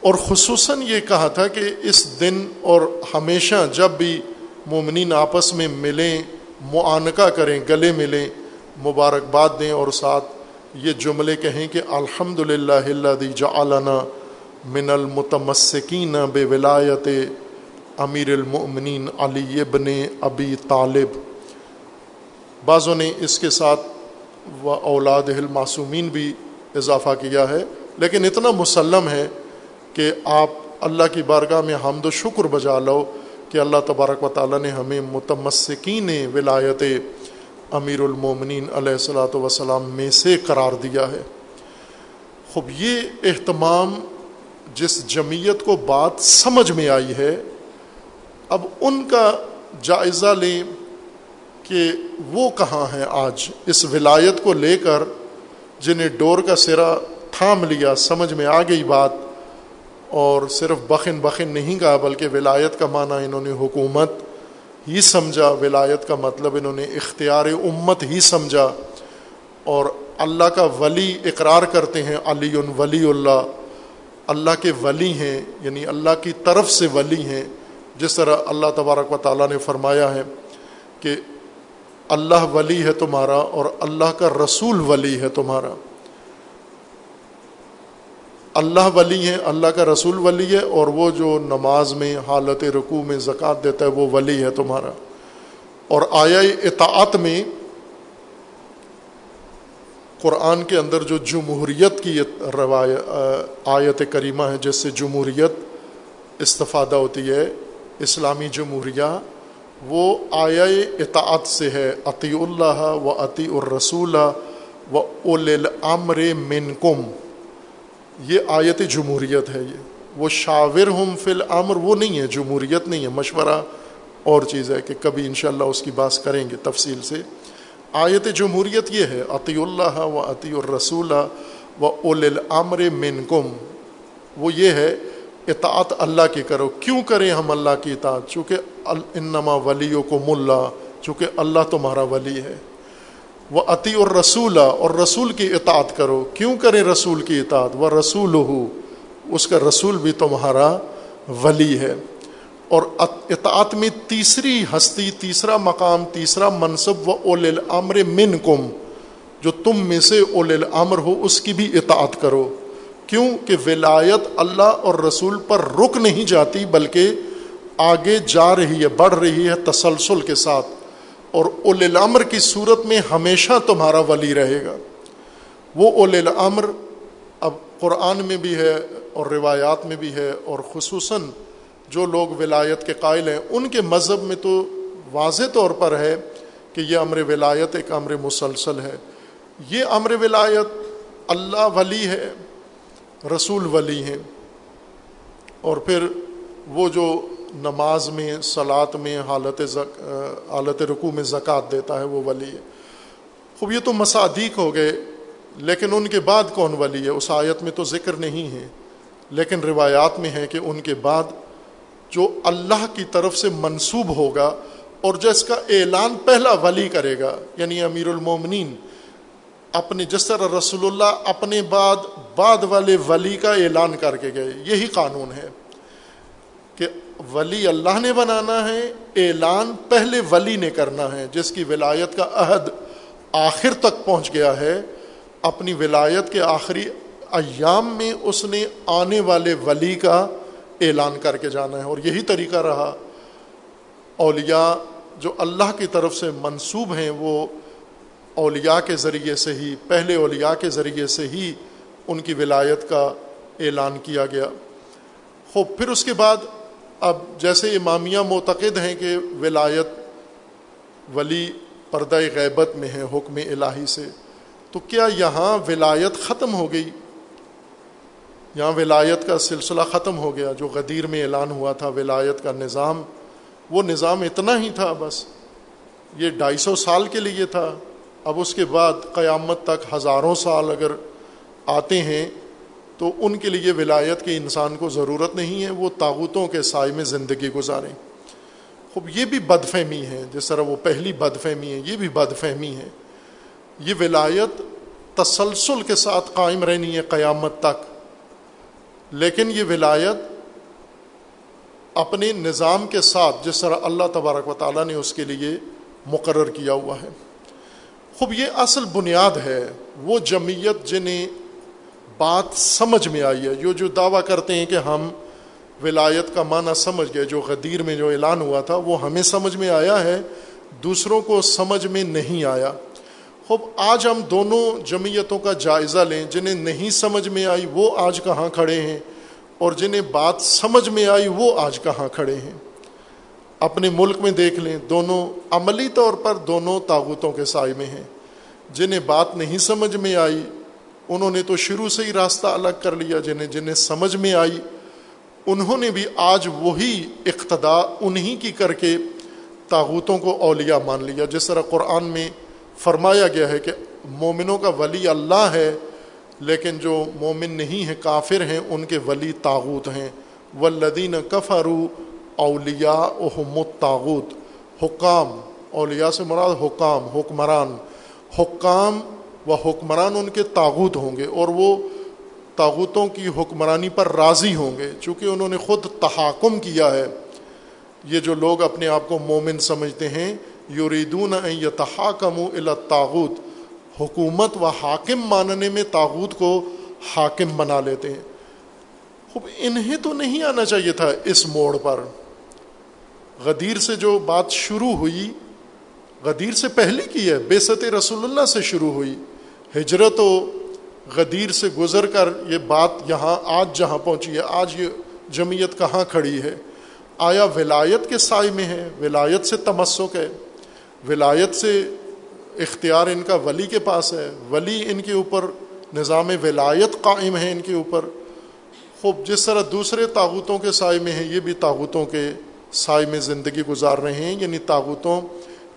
اور خصوصاً یہ کہا تھا کہ اس دن اور ہمیشہ جب بھی مومنین آپس میں ملیں، معانقہ کریں، گلے ملیں مبارکباد دیں اور ساتھ یہ جملے کہیں کہ الحمد للہ دی جعلنا من المتمسکین بے ولایت امیر المؤمنین علی ابن ابی طالب۔ بعضوں نے اس کے ساتھ و اولاد المعصومین بھی اضافہ کیا ہے، لیکن اتنا مسلم ہے کہ آپ اللہ کی بارگاہ میں حمد و شکر بجا لو کہ اللہ تبارک و تعالیٰ نے ہمیں متمسکین ولایت امیر المومنین علیہ السلاۃ وسلام میں سے قرار دیا ہے۔ خب یہ اہتمام جس جمعیت کو بات سمجھ میں آئی ہے، اب ان کا جائزہ لیں کہ وہ کہاں ہیں آج۔ اس ولایت کو لے کر جنہیں ڈور کا سرا تھام لیا، سمجھ میں آ گئی بات اور صرف بخن بخن نہیں کہا بلکہ ولایت کا معنی انہوں نے حکومت ہی سمجھا۔ ولایت کا مطلب انہوں نے اختیار امت ہی سمجھا۔ اور اللہ کا ولی اقرار کرتے ہیں، علی ولی اللہ۔ اللہ کے ولی ہیں یعنی اللہ کی طرف سے ولی ہیں۔ جس طرح اللہ تبارک و تعالیٰ نے فرمایا ہے کہ اللہ ولی ہے تمہارا اور اللہ کا رسول ولی ہے تمہارا۔ اللہ ولی ہے اللہ کا رسول ولی ہے اور وہ جو نماز میں، حالت رکوع میں زکوٰۃ دیتا ہے، وہ ولی ہے تمہارا۔ اور آیا اطاعت میں قرآن کے اندر جو جمہوریت کی روایت آیت کریمہ ہے، جس سے جمہوریت استفادہ ہوتی ہے، اسلامی جمہوریہ، وہ آیا اطاعت سے ہے۔ عطی اللہ و عطی الرسول و اول عمر من کم یہ آیت جمہوریت ہے یہ۔ وہ شاور ہم فی العمر وہ نہیں ہے، جمہوریت نہیں ہے، مشورہ اور چیز ہے کہ کبھی انشاءاللہ اس کی بات کریں گے تفصیل سے۔ آیت جمہوریت یہ ہے عطی اللہ و عطی الرسول و اول العمر من کم وہ یہ ہے، اطاعت اللہ کی کرو۔ کیوں کریں ہم اللہ کی اطاعت؟ چونکہ انما ولیوں کو ملا چونکہ اللہ تمہارا ولی ہے۔ وہ عطی اور رسولہ اور رسول کی اطاعت کرو۔ کیوں کریں رسول کی اطاعت؟ وہ رسول ہو اس کا رسول بھی تمہارا ولی ہے۔ اور اطاعت میں تیسری ہستی، تیسرا مقام، تیسرا منصب و اول العمر من کم جو تم میں سے اول العمر ہو، اس کی بھی اطاعت کرو۔ کیوں؟ کہ ولایت اللہ اور رسول پر رک نہیں جاتی، بلکہ آگے جا رہی ہے، بڑھ رہی ہے تسلسل کے ساتھ۔ اور اول الامر کی صورت میں ہمیشہ تمہارا ولی رہے گا۔ وہ اول الامر اب قرآن میں بھی ہے اور روایات میں بھی ہے اور خصوصاً جو لوگ ولایت کے قائل ہیں، ان کے مذہب میں تو واضح طور پر ہے کہ یہ امر ولایت ایک امر مسلسل ہے۔ یہ امر ولایت اللہ ولی ہے، رسول ولی ہیں۔ اور پھر وہ جو نماز میں سلاد میں حالت زک، حالت رکوع میں زکوٰۃ دیتا ہے وہ ولی ہے۔ خوب، یہ تو مصادیق ہو گئے، لیکن ان کے بعد کون ولی ہے؟ اس آیت میں تو ذکر نہیں ہے، لیکن روایات میں ہے کہ ان کے بعد جو اللہ کی طرف سے منسوب ہوگا اور جس کا اعلان پہلا ولی کرے گا یعنی امیر المومنین، اپنے جس طرح رسول اللہ اپنے بعد بعد والے ولی کا اعلان کر کے گئے، یہی قانون ہے کہ ولی اللہ نے بنانا ہے، اعلان پہلے ولی نے کرنا ہے، جس کی ولایت کا عہد آخر تک پہنچ گیا ہے۔ اپنی ولایت کے آخری ایام میں اس نے آنے والے ولی کا اعلان کر کے جانا ہے اور یہی طریقہ رہا۔ اولیاء جو اللہ کی طرف سے منسوب ہیں، وہ اولیاء کے ذریعے سے ہی، پہلے اولیاء کے ذریعے سے ہی ان کی ولایت کا اعلان کیا گیا۔ خوب، پھر اس کے بعد اب جیسے امامیہ معتقد ہیں کہ ولایت ولی پردہ غیبت میں ہے، حکم الہی سے، تو کیا یہاں ولایت ختم ہو گئی؟ یہاں ولایت کا سلسلہ ختم ہو گیا، جو غدیر میں اعلان ہوا تھا ولایت کا نظام، وہ نظام اتنا ہی تھا بس، یہ ڈھائی سو سال کے لیے تھا۔ اب اس کے بعد قیامت تک ہزاروں سال اگر آتے ہیں تو ان کے لیے ولایت کے انسان کو ضرورت نہیں ہے، وہ تاغتوں کے سائے میں زندگی گزاریں۔ خوب، یہ بھی بد فہمی ہے، جس طرح وہ پہلی بد فہمی ہے، یہ بھی بد فہمی ہے۔ یہ ولایت تسلسل کے ساتھ قائم رہنی ہے قیامت تک۔ لیکن یہ ولایت اپنے نظام کے ساتھ، جس طرح اللہ تبارک و تعالیٰ نے اس کے لیے مقرر کیا ہوا ہے۔ خوب، یہ اصل بنیاد ہے، وہ جمعیت جنہیں بات سمجھ میں آئی ہے۔ جو جو دعویٰ کرتے ہیں کہ ہم ولایت کا معنی سمجھ گئے، جو غدیر میں جو اعلان ہوا تھا، وہ ہمیں سمجھ میں آیا ہے، دوسروں کو سمجھ میں نہیں آیا۔ خوب، آج ہم دونوں جمعیتوں کا جائزہ لیں، جنہیں نہیں سمجھ میں آئی وہ آج کہاں کھڑے ہیں، اور جنہیں بات سمجھ میں آئی وہ آج کہاں کھڑے ہیں۔ اپنے ملک میں دیکھ لیں، دونوں عملی طور پر دونوں طاقتوں کے سائے میں ہیں۔ جنہیں بات نہیں سمجھ میں آئی انہوں نے تو شروع سے ہی راستہ الگ کر لیا جنہیں جنہیں سمجھ میں آئی، انہوں نے بھی آج وہی اقتدا انہی کی کر کے تاغوتوں کو اولیاء مان لیا۔ جس طرح قرآن میں فرمایا گیا ہے کہ مومنوں کا ولی اللہ ہے، لیکن جو مومن نہیں ہیں، کافر ہیں، ان کے ولی تاغوت ہیں۔ ولدین کفرو اولیاء احمد تاغوت حکام، اولیاء سے مراد حکام، حکمران۔ حکام و حکمران ان کے تاغوت ہوں گے اور وہ تاغوتوں کی حکمرانی پر راضی ہوں گے، چونکہ انہوں نے خود تحاکم کیا ہے۔ یہ جو لوگ اپنے آپ کو مومن سمجھتے ہیں یوریدون یتحاکم الا تاغوت حکومت و حاکم ماننے میں تاغوت کو حاکم بنا لیتے ہیں۔ خوب، انہیں تو نہیں آنا چاہیے تھا اس موڑ پر۔ غدیر سے جو بات شروع ہوئی، غدیر سے پہلے کی ہے، بے رسول اللہ سے شروع ہوئی۔ ہجرت و غدیر سے گزر کر یہ بات یہاں آج جہاں پہنچی ہے، آج یہ جمعیت کہاں کھڑی ہے؟ آیا ولایت کے سائے میں ہے؟ ولایت سے تمسک ہے؟ ولایت سے اختیار ان کا ولی کے پاس ہے؟ ولی ان کے اوپر نظام ولایت قائم ہے ان کے اوپر؟ خوب، جس طرح دوسرے تاغوتوں کے سائے میں ہیں یہ بھی تاغوتوں کے سائے میں زندگی گزار رہے ہیں یعنی تاغوتوں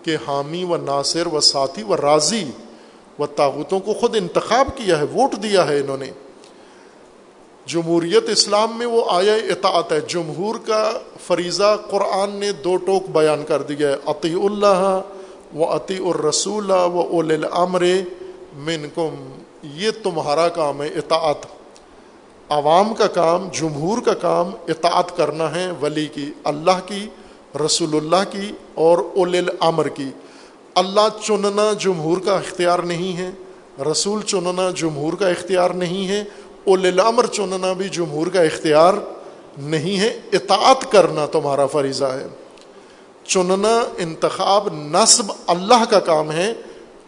کے حامی و ناصر و ساتھی و راضی و تاغوتوں کو خود انتخاب کیا ہے، ووٹ دیا ہے انہوں نے۔ جمہوریت اسلام میں وہ آیا اطاعت ہے۔ جمہور کا فریضہ قرآن نے دو ٹوک بیان کر دیا ہے۔ عطی اللہ و عطی الرسول و اول الامر منکم۔ یہ تمہارا کام ہے اطاعت۔ عوام کا کام، جمہور کا کام اطاعت کرنا ہے، ولی کی، اللہ کی، رسول اللہ کی اور اول الامر کی۔ اللہ چننا جمہور کا اختیار نہیں ہے، رسول چننا جمہور کا اختیار نہیں ہے، اول الامر چننا بھی جمہور کا اختیار نہیں ہے، اطاعت کرنا تمہارا فریضہ ہے۔ چننا انتخاب نصب اللہ کا کام ہے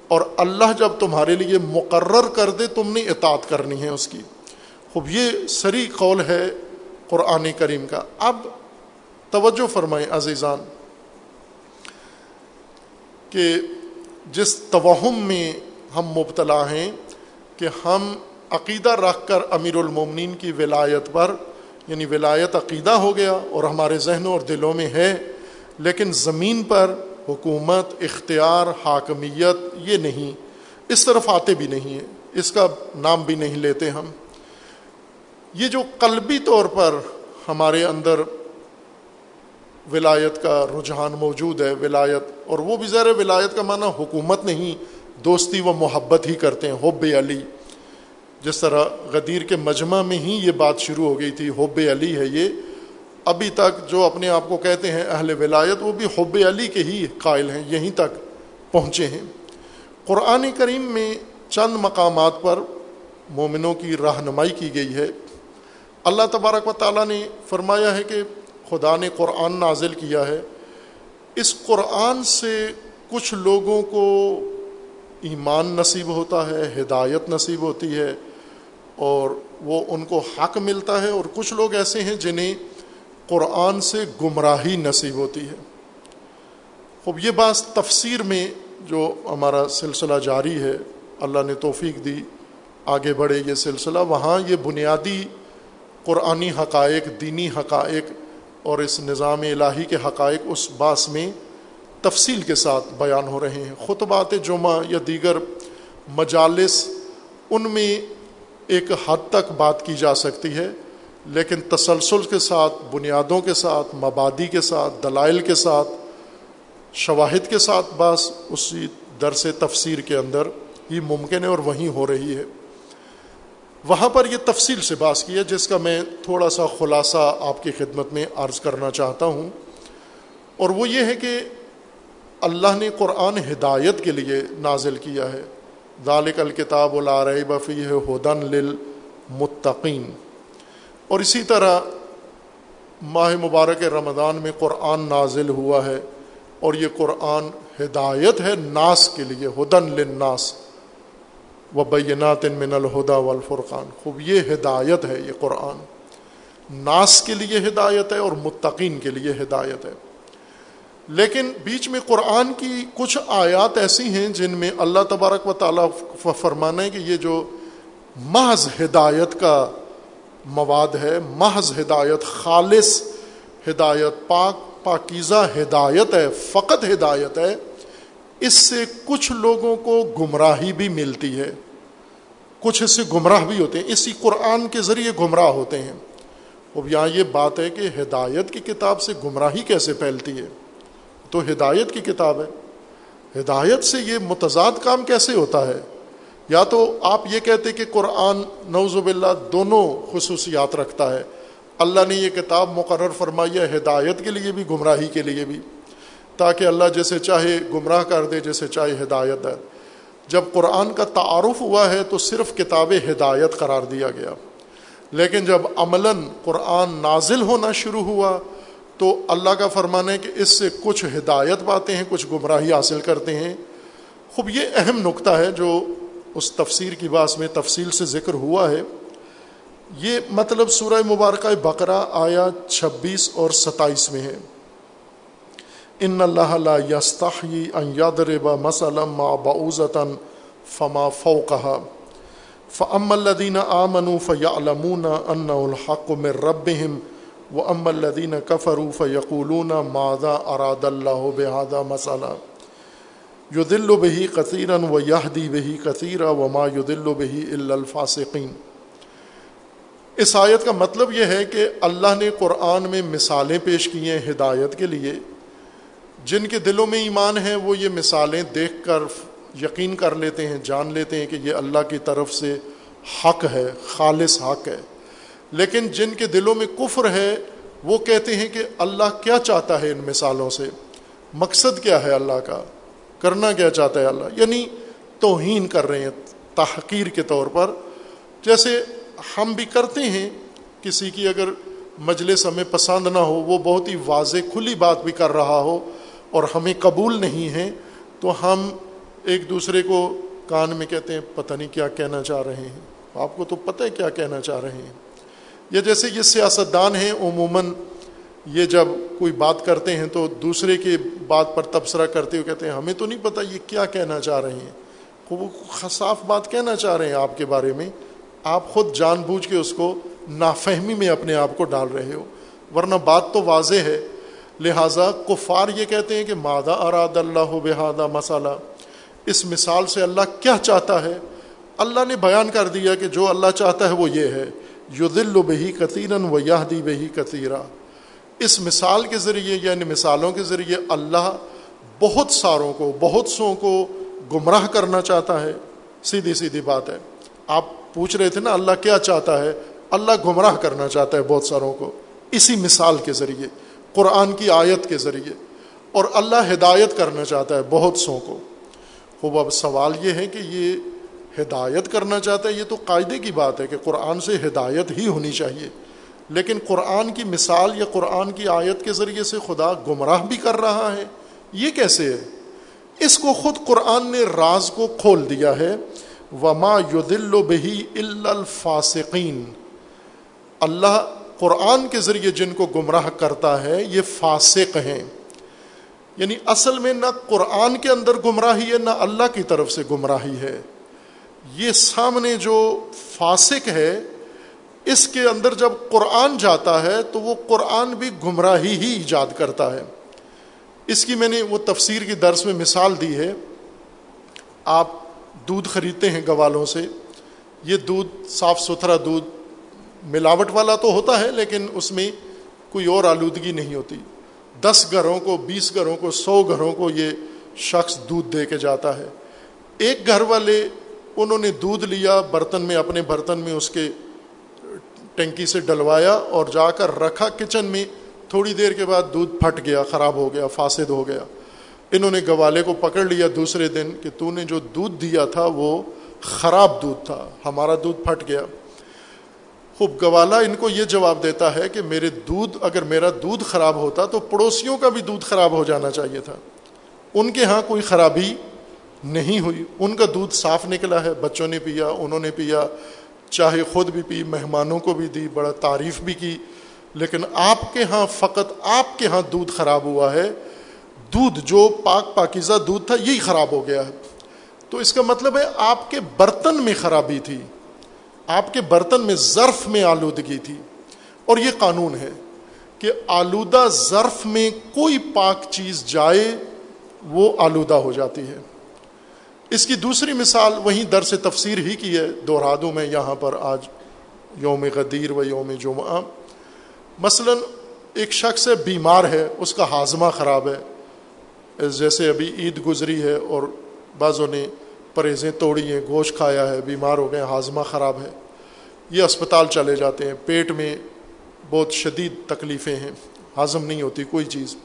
اور اللہ جب تمہارے لیے مقرر کر دے، تم نے اطاعت کرنی ہے اس کی۔ خوب، یہ سری قول ہے قرآن کریم کا۔ اب توجہ فرمائیں عزیزان۔ کہ جس توہم میں ہم مبتلا ہیں کہ ہم عقیدہ رکھ کر امیر المومنین کی ولایت پر یعنی ولایت عقیدہ ہو گیا اور ہمارے ذہنوں اور دلوں میں ہے، لیکن زمین پر حکومت، اختیار، حاکمیت یہ نہیں، اس طرف آتے بھی نہیں ہیں، اس کا نام بھی نہیں لیتے ہم۔ یہ جو قلبی طور پر ہمارے اندر ولایت کا رجحان موجود ہے، ولایت، اور وہ بھی ذرا ولایت کا معنی حکومت نہیں، دوستی و محبت ہی کرتے ہیں، حب علی۔ جس طرح غدیر کے مجمع میں ہی یہ بات شروع ہو گئی تھی، حب علی ہے یہ۔ ابھی تک جو اپنے آپ کو کہتے ہیں اہل ولایت، وہ بھی حب علی کے ہی قائل ہیں، یہیں تک پہنچے ہیں۔ قرآن کریم میں چند مقامات پر مومنوں کی رہنمائی کی گئی ہے۔ اللہ تبارک و تعالیٰ نے فرمایا ہے کہ خدا نے قرآن نازل کیا ہے، اس قرآن سے کچھ لوگوں کو ایمان نصیب ہوتا ہے، ہدایت نصیب ہوتی ہے، اور وہ ان کو حق ملتا ہے، اور کچھ لوگ ایسے ہیں جنہیں قرآن سے گمراہی نصیب ہوتی ہے۔ خوب، یہ بات تفسیر میں جو ہمارا سلسلہ جاری ہے، اللہ نے توفیق دی، آگے بڑھے یہ سلسلہ، وہاں یہ بنیادی قرآنی حقائق، دینی حقائق اور اس نظام الہی کے حقائق اس باس میں تفصیل کے ساتھ بیان ہو رہے ہیں۔ خطبات جمعہ یا دیگر مجالس ان میں ایک حد تک بات کی جا سکتی ہے، لیکن تسلسل کے ساتھ، بنیادوں کے ساتھ، مبادی کے ساتھ، دلائل کے ساتھ، شواہد کے ساتھ بعض اسی درس تفسیر کے اندر ہی ممکن ہے اور وہیں ہو رہی ہے۔ وہاں پر یہ تفصیل سے باس کی ہے جس کا میں تھوڑا سا خلاصہ آپ کی خدمت میں عرض کرنا چاہتا ہوں۔ اور وہ یہ ہے کہ اللہ نے قرآن ہدایت کے لیے نازل کیا ہے۔ ذالک الکتاب العرب بفی ہے ہدن للمتقین۔ اور اسی طرح ماہ مبارک رمضان میں قرآن نازل ہوا ہے اور یہ قرآن ہدایت ہے ناس کے لیے، ہدن للناس۔ و بینات من الہدا والفرقان۔ خوب، یہ ہدایت ہے یہ قرآن۔ ناس کے لیے ہدایت ہے اور متقین کے لیے ہدایت ہے۔ لیکن بیچ میں قرآن کی کچھ آیات ایسی ہیں جن میں اللہ تبارک و تعالیٰ فرمانا ہے کہ یہ جو محض ہدایت کا مواد ہے، محض ہدایت، خالص ہدایت، پاک، پاکیزہ ہدایت ہے، فقط ہدایت ہے اس سے کچھ لوگوں کو گمراہی بھی ملتی ہے۔ کچھ اس سے گمراہ بھی ہوتے ہیں۔ اسی قرآن کے ذریعے گمراہ ہوتے ہیں۔ اب یہاں یہ بات ہے کہ ہدایت کی کتاب سے گمراہی کیسے پھیلتی ہے؟ تو ہدایت کی کتاب ہے۔ ہدایت سے یہ متضاد کام کیسے ہوتا ہے؟ یا تو آپ یہ کہتے کہ قرآن نوز باللہ دونوں خصوصیات رکھتا ہے۔ اللہ نے یہ کتاب مقرر فرمائی ہے ہدایت کے لیے بھی، گمراہی کے لیے بھی۔ تاکہ اللہ جیسے چاہے گمراہ کر دے، جیسے چاہے ہدایت ہے جب قرآن کا تعارف ہوا ہے تو صرف کتاب ہدایت قرار دیا گیا۔ لیکن جب عملاً قرآن نازل ہونا شروع ہوا تو اللہ کا فرمان ہے کہ اس سے کچھ ہدایت پاتے ہیں، کچھ گمراہی حاصل کرتے ہیں۔ خوب، یہ اہم نقطہ ہے جو اس تفسیر کی باس میں تفصیل سے ذکر ہوا ہے۔ یہ مطلب سورہ مبارکہ بقرہ آیا چھبیس اور ستائیس میں ہے۔ ان اللہ لا یستحی ان یضرب مثلا ما بعوزتا فما فوقها فاما الذين امنوا فيعلمون انه الحق من ربهم واما الذين كفروا فيقولون ماذا اراد الله بهذا مثلا يضل به كثيرا ويهدي به كثيرا وما يضل به الا الفاسقين اس آیت کا مطلب یہ ہے کہ اللہ نے قرآن میں مثالیں پیش کی ہیں ہدایت کے لیے جن کے دلوں میں ایمان ہے، وہ یہ مثالیں دیکھ کر یقین کر لیتے ہیں، جان لیتے ہیں کہ یہ اللہ کی طرف سے حق ہے، خالص حق ہے۔ لیکن جن کے دلوں میں کفر ہے، وہ کہتے ہیں کہ اللہ کیا چاہتا ہے ان مثالوں سے؟ مقصد کیا ہے اللہ کا؟ کرنا کیا چاہتا ہے اللہ؟ یعنی توہین کر رہے ہیں تحقیر کے طور پر۔ جیسے ہم بھی کرتے ہیں، کسی کی اگر مجلس ہمیں پسند نہ ہو، وہ بہت ہی واضح کھلی بات بھی کر رہا ہو اور ہمیں قبول نہیں ہے، تو ہم ایک دوسرے کو کان میں کہتے ہیں، پتہ نہیں کیا کہنا چاہ رہے ہیں۔ آپ کو تو پتہ ہے کیا کہنا چاہ رہے ہیں۔ یا جیسے یہ سیاستدان ہیں، عموماً یہ جب کوئی بات کرتے ہیں تو دوسرے کی بات پر تبصرہ کرتے ہوئے کہتے ہیں، ہمیں تو نہیں پتہ یہ کیا کہنا چاہ رہے ہیں۔ وہ صاف بات کہنا چاہ رہے ہیں آپ کے بارے میں۔ آپ خود جان بوجھ کے اس کو نافہمی میں اپنے آپ کو ڈال رہے ہو۔ ورنہ بات تو واضح ہے لہٰذا کفار یہ کہتے ہیں کہ مادہ اراد اللہ بحادہ مسالہ اس مثال سے اللہ کیا چاہتا ہے؟ اللہ نے بیان کر دیا کہ جو اللہ چاہتا ہے وہ یہ ہے یو دل بہی کثیرن و یادی بہی کثیرہ اس مثال کے ذریعے یعنی مثالوں کے ذریعے اللہ بہت ساروں کو، بہت سو کو گمراہ کرنا چاہتا ہے۔ سیدھی سیدھی بات ہے۔ آپ پوچھ رہے تھے نا، اللہ کیا چاہتا ہے؟ اللہ گمراہ کرنا چاہتا ہے بہت ساروں کو۔ اسی مثال کے ذریعے۔ قرآن کی آیت کے ذریعے اور اللہ ہدایت کرنا چاہتا ہے بہت سو کو۔ خوب، اب سوال یہ ہے کہ یہ ہدایت کرنا چاہتا ہے، یہ تو قاعدے کی بات ہے کہ قرآن سے ہدایت ہی ہونی چاہیے۔ لیکن قرآن کی مثال یا قرآن کی آیت کے ذریعے سے خدا گمراہ بھی کر رہا ہے، یہ کیسے ہے؟ اس کو خود قرآن نے راز کو کھول دیا ہے۔ وما یدل و بہی الفاسقین اللہ قرآن کے ذریعے جن کو گمراہ کرتا ہے، یہ فاسق ہیں۔ یعنی اصل میں نہ قرآن کے اندر گمراہی ہے، نہ اللہ کی طرف سے گمراہی ہے۔ یہ سامنے جو فاسق ہے، اس کے اندر جب قرآن جاتا ہے، تو وہ قرآن بھی گمراہی ہی ایجاد کرتا ہے۔ اس کی میں نے وہ تفسیر کی درس میں مثال دی ہے۔ آپ دودھ خریدتے ہیں گوالوں سے، یہ دودھ، صاف ستھرا دودھ ملاوٹ والا تو ہوتا ہے، لیکن اس میں کوئی اور آلودگی نہیں ہوتی۔ دس گھروں کو، بیس گھروں کو، سو گھروں کو یہ شخص دودھ دے کے جاتا ہے۔ ایک گھر والے، انہوں نے دودھ لیا، برتن میں، اپنے برتن میں اس کے ٹینکی سے ڈلوایا اور جا کر رکھا۔ کچن میں تھوڑی دیر کے بعد دودھ پھٹ گیا، خراب ہو گیا، فاسد ہو گیا۔ انہوں نے گوالے کو پکڑ لیا دوسرے دن کہ تو نے جو دودھ دیا تھا، وہ خراب دودھ تھا، ہمارا دودھ پھٹ گیا۔ خوب گوالا ان کو یہ جواب دیتا ہے کہ میرے دودھ، اگر میرا دودھ خراب ہوتا تو پڑوسیوں کا بھی دودھ خراب ہو جانا چاہیے تھا۔ ان کے ہاں کوئی خرابی نہیں ہوئی۔ ان کا دودھ صاف نکلا ہے، بچوں نے پیا، انہوں نے پیا، چاہے خود بھی پی، مہمانوں کو بھی دی، بڑا تعریف بھی کی۔ لیکن آپ کے ہاں فقط آپ کے ہاں دودھ خراب ہوا ہے۔ دودھ جو پاک پاکیزہ دودھ تھا، یہی خراب ہو گیا ہے۔ تو اس کا مطلب ہے آپ کے برتن میں خرابی تھی۔ آپ کے برتن میں ظرف میں آلودگی تھی اور یہ قانون ہے کہ آلودہ ظرف میں کوئی پاک چیز جائے وہ آلودہ ہو جاتی ہے۔ اس کی دوسری مثال وہیں در سے تفسیر ہی کی ہے دوہرا دوں میں یہاں پر آج یوم غدیر و یوم جمعہ۔ مثلا ایک شخص بیمار ہے، اس کا ہاضمہ خراب ہے، جیسے ابھی عید گزری ہے اور بعضوں نے پرہیزیں توڑی ہیں، گوشت کھایا ہے، بیمار ہو گئے ہاضمہ خراب ہے۔ یہ اسپتال چلے جاتے ہیں۔ پیٹ میں بہت شدید تکلیفیں ہیں۔ ہاضم نہیں ہوتی کوئی چیز۔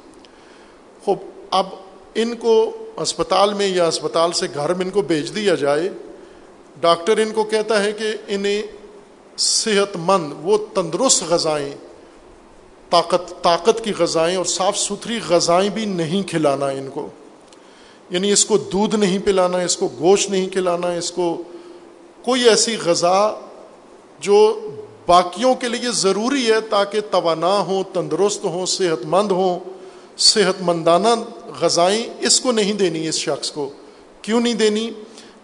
خوب، اب ان کو اسپتال میں یا اسپتال سے گھر میں ان کو بھیج دیا جائے۔ ڈاکٹر ان کو کہتا ہے کہ انہیں صحت مند، وہ تندرست غذائیں، طاقت طاقت کی غذائیں اور صاف ستھری غذائیں بھی نہیں کھلانا ان کو۔ یعنی اس کو دودھ نہیں پلانا، اس کو گوشت نہیں کھلانا، اس کو کوئی ایسی غذا جو باقیوں کے لیے ضروری ہے تاکہ توانا ہوں، تندرست ہوں صحت مند ہوں صحت مندانہ غذائیں اس کو نہیں دینی اس شخص کو۔ کیوں نہیں دینی؟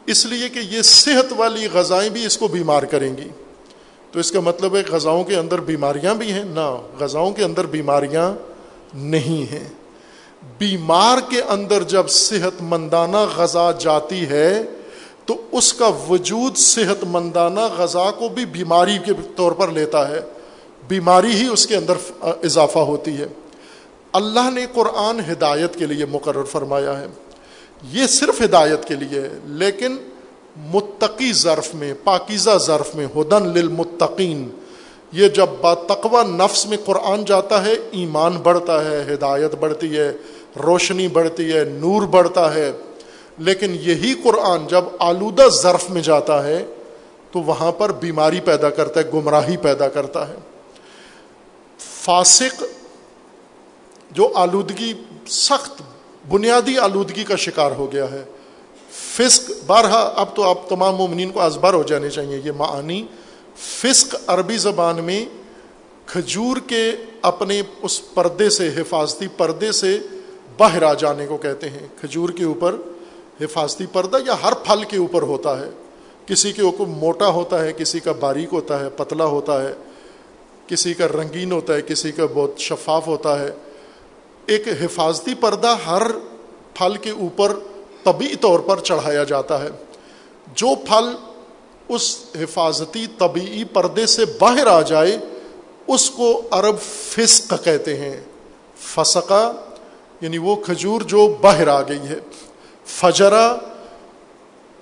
اس لیے کہ یہ صحت والی غذائیں بھی اس کو بیمار کریں گی۔ تو اس کا مطلب ہے غذاؤں کے اندر بیماریاں بھی ہیں، نہ، غذاؤں کے اندر بیماریاں نہیں ہیں۔ بیمار کے اندر جب صحت مندانہ غذا جاتی ہے، تو اس کا وجود صحت مندانہ غذا کو بھی بیماری کے طور پر لیتا ہے۔ بیماری ہی اس کے اندر اضافہ ہوتی ہے۔ اللہ نے قرآن ہدایت کے لیے مقرر فرمایا ہے۔ یہ صرف ہدایت کے لیے، لیکن متقی ظرف میں، پاکیزہ ظرف میں، ہدن للمتقین یہ جب با نفس میں قرآن جاتا ہے، ایمان بڑھتا ہے، ہدایت بڑھتی ہے، روشنی بڑھتی ہے، نور بڑھتا ہے۔ لیکن یہی قرآن جب آلودہ ظرف میں جاتا ہے، تو وہاں پر بیماری پیدا کرتا ہے، گمراہی پیدا کرتا ہے۔ فاسق جو آلودگی، سخت، بنیادی آلودگی کا شکار ہو گیا ہے۔ فسق، بارہا، اب تو آپ تمام مومنین کو ازبر ہو جانے چاہیے، یہ معانی فسق عربی زبان میں کھجور کے اپنے اس پردے سے، حفاظتی پردے سے باہر آ جانے کو کہتے ہیں۔ کھجور کے اوپر حفاظتی پردہ یا ہر پھل کے اوپر ہوتا ہے۔ کسی کے اوپر موٹا ہوتا ہے، کسی کا باریک ہوتا ہے، پتلا ہوتا ہے۔ کسی کا رنگین ہوتا ہے، کسی کا بہت شفاف ہوتا ہے۔ ایک حفاظتی پردہ ہر پھل کے اوپر طبی طور پر چڑھایا جاتا ہے۔ جو پھل اس حفاظتی طبی پردے سے باہر آ جائے، اس کو عرب فسق کہتے ہیں۔ فسقہ یعنی وہ کھجور جو باہر آ گئی ہے۔ فجرا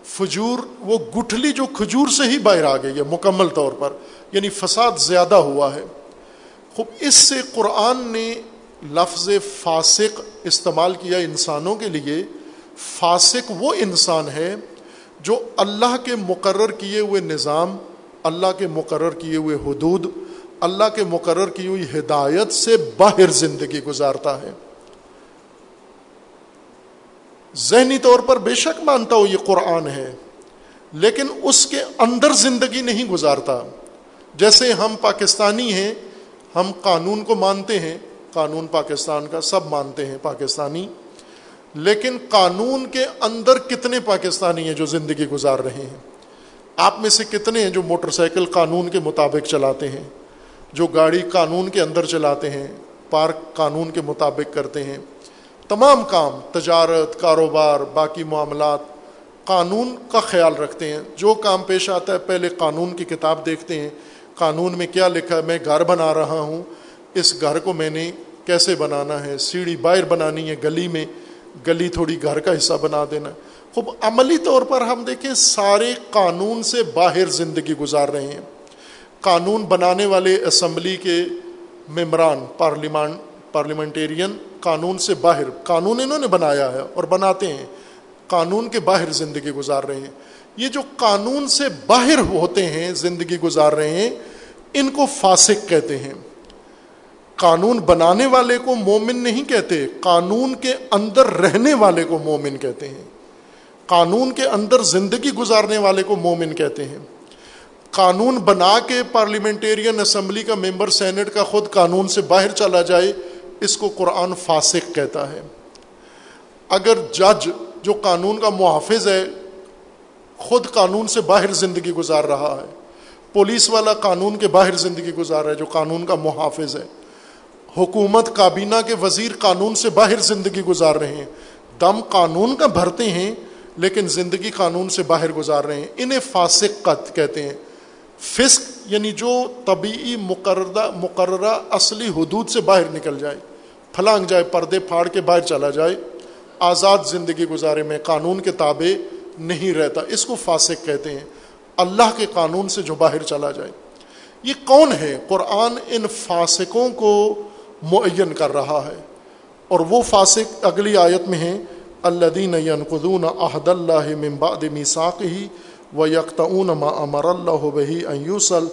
فجور، وہ گٹھلی جو کھجور سے ہی باہر آ گئی ہے، مکمل طور پر یعنی فساد زیادہ ہوا ہے۔ خوب، اس سے قرآن نے لفظ فاسق استعمال کیا انسانوں کے لیے۔ فاسق وہ انسان ہے جو اللہ کے مقرر کیے ہوئے نظام، اللہ کے مقرر کیے ہوئے حدود، اللہ کے مقرر کی ہوئی ہدایت سے باہر زندگی گزارتا ہے۔ ذہنی طور پر بے شک مانتا ہو یہ قرآن ہے، لیکن اس کے اندر زندگی نہیں گزارتا۔ جیسے ہم پاکستانی ہیں، ہم قانون کو مانتے ہیں، قانون پاکستان کا سب مانتے ہیں، پاکستانی۔ لیکن قانون کے اندر کتنے پاکستانی ہیں جو زندگی گزار رہے ہیں؟ آپ میں سے کتنے ہیں جو موٹر سائیکل قانون کے مطابق چلاتے ہیں؟ جو گاڑی قانون کے اندر چلاتے ہیں، پارک قانون کے مطابق کرتے ہیں؟ تمام کام، تجارت، کاروبار، باقی معاملات قانون کا خیال رکھتے ہیں۔ جو کام پیش آتا ہے، پہلے قانون کی کتاب دیکھتے ہیں۔ قانون میں کیا لکھا ہے؟ میں گھر بنا رہا ہوں۔ اس گھر کو میں نے کیسے بنانا ہے؟ سیڑھی باہر بنانی ہے گلی میں۔ گلی تھوڑی گھر کا حصہ بنا دینا۔ خوب عملی طور پر ہم دیکھیں سارے قانون سے باہر زندگی گزار رہے ہیں۔ قانون بنانے والے اسمبلی کے ممبران، پارلیمان، پارلیمنٹیرین قانون سے باہر، قانون انہوں نے بنایا ہے اور بناتے ہیں۔ قانون کے باہر زندگی گزار رہے ہیں۔ یہ جو قانون سے باہر ہوتے ہیں، زندگی گزار رہے ہیں، ان کو فاسق کہتے ہیں۔ قانون بنانے والے کو مومن نہیں کہتے، قانون کے اندر رہنے والے کو مومن کہتے ہیں۔ قانون کے اندر زندگی گزارنے والے کو مومن کہتے ہیں۔ قانون بنا کے پارلیمنٹیرین اسمبلی کا ممبر سینٹ کا خود قانون سے باہر چلا جائے، اس کو قرآن فاسق کہتا ہے۔ اگر جج جو قانون کا محافظ ہے، خود قانون سے باہر زندگی گزار رہا ہے۔ پولیس والا قانون کے باہر زندگی گزار رہا ہے، جو قانون کا محافظ ہے۔ حکومت کابینہ کے وزیر قانون سے باہر زندگی گزار رہے ہیں۔ دم قانون کا بھرتے ہیں، لیکن زندگی قانون سے باہر گزار رہے ہیں۔ انہیں فاسق قط کہتے ہیں۔ فسق یعنی جو طبیعی مقررہ مقررہ اصلی حدود سے باہر نکل جائے، پھلانگ جائے، پردے پھاڑ کے باہر چلا جائے، آزاد زندگی گزارے میں قانون کے تابع نہیں رہتا۔ اس کو فاسق کہتے ہیں۔ اللہ کے قانون سے جو باہر چلا جائے۔ یہ کون ہے؟ قرآن ان فاسقوں کو معین کر رہا ہے۔ اور وہ فاسق اگلی آیت میں ہیں اللہ دین قدون احد اللہ ممباد میساک ہی و یکتعون ما امر اللہ بہی ایوسل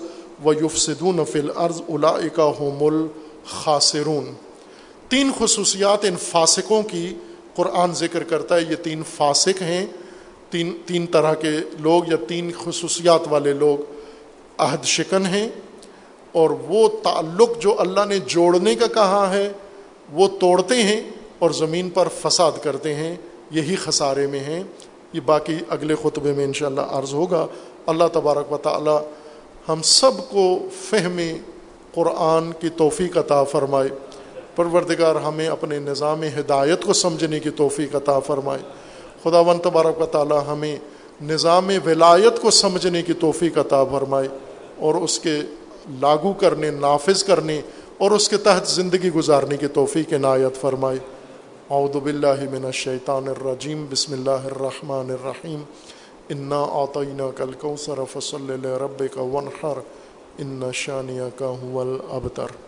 و یفسدون فی الارض اولئک هم الخاسرون۔ تین خصوصیات ان فاسقوں کی قرآن ذکر کرتا ہے۔ یہ تین فاسق ہیں۔ تین تین طرح کے لوگ یا تین خصوصیات والے لوگ عہد شکن ہیں۔ اور وہ تعلق جو اللہ نے جوڑنے کا کہا ہے، وہ توڑتے ہیں اور زمین پر فساد کرتے ہیں۔ یہی خسارے میں ہیں۔ یہ باقی اگلے خطبے میں انشاءاللہ عرض ہوگا۔ اللہ تبارک و تعالی ہم سب کو فہم قرآن کی توفیق عطا فرمائے۔ پروردگار ہمیں اپنے نظام ہدایت کو سمجھنے کی توفیق عطا فرمائے۔ خدا و تبارک و تعالی ہمیں نظام ولایت کو سمجھنے کی توفیق عطا فرمائے اور اس کے لاگو کرنے، نافذ کرنے اور اس کے تحت زندگی گزارنے کی توفیق عنایت فرمائے۔ اعوذ باللہ من الشیطان الرجیم، بسم اللہ الرحمن الرحیم۔ انا آطینہ کل کوثر فصل لربک ونحر ان شانیہ کا هو الابتر۔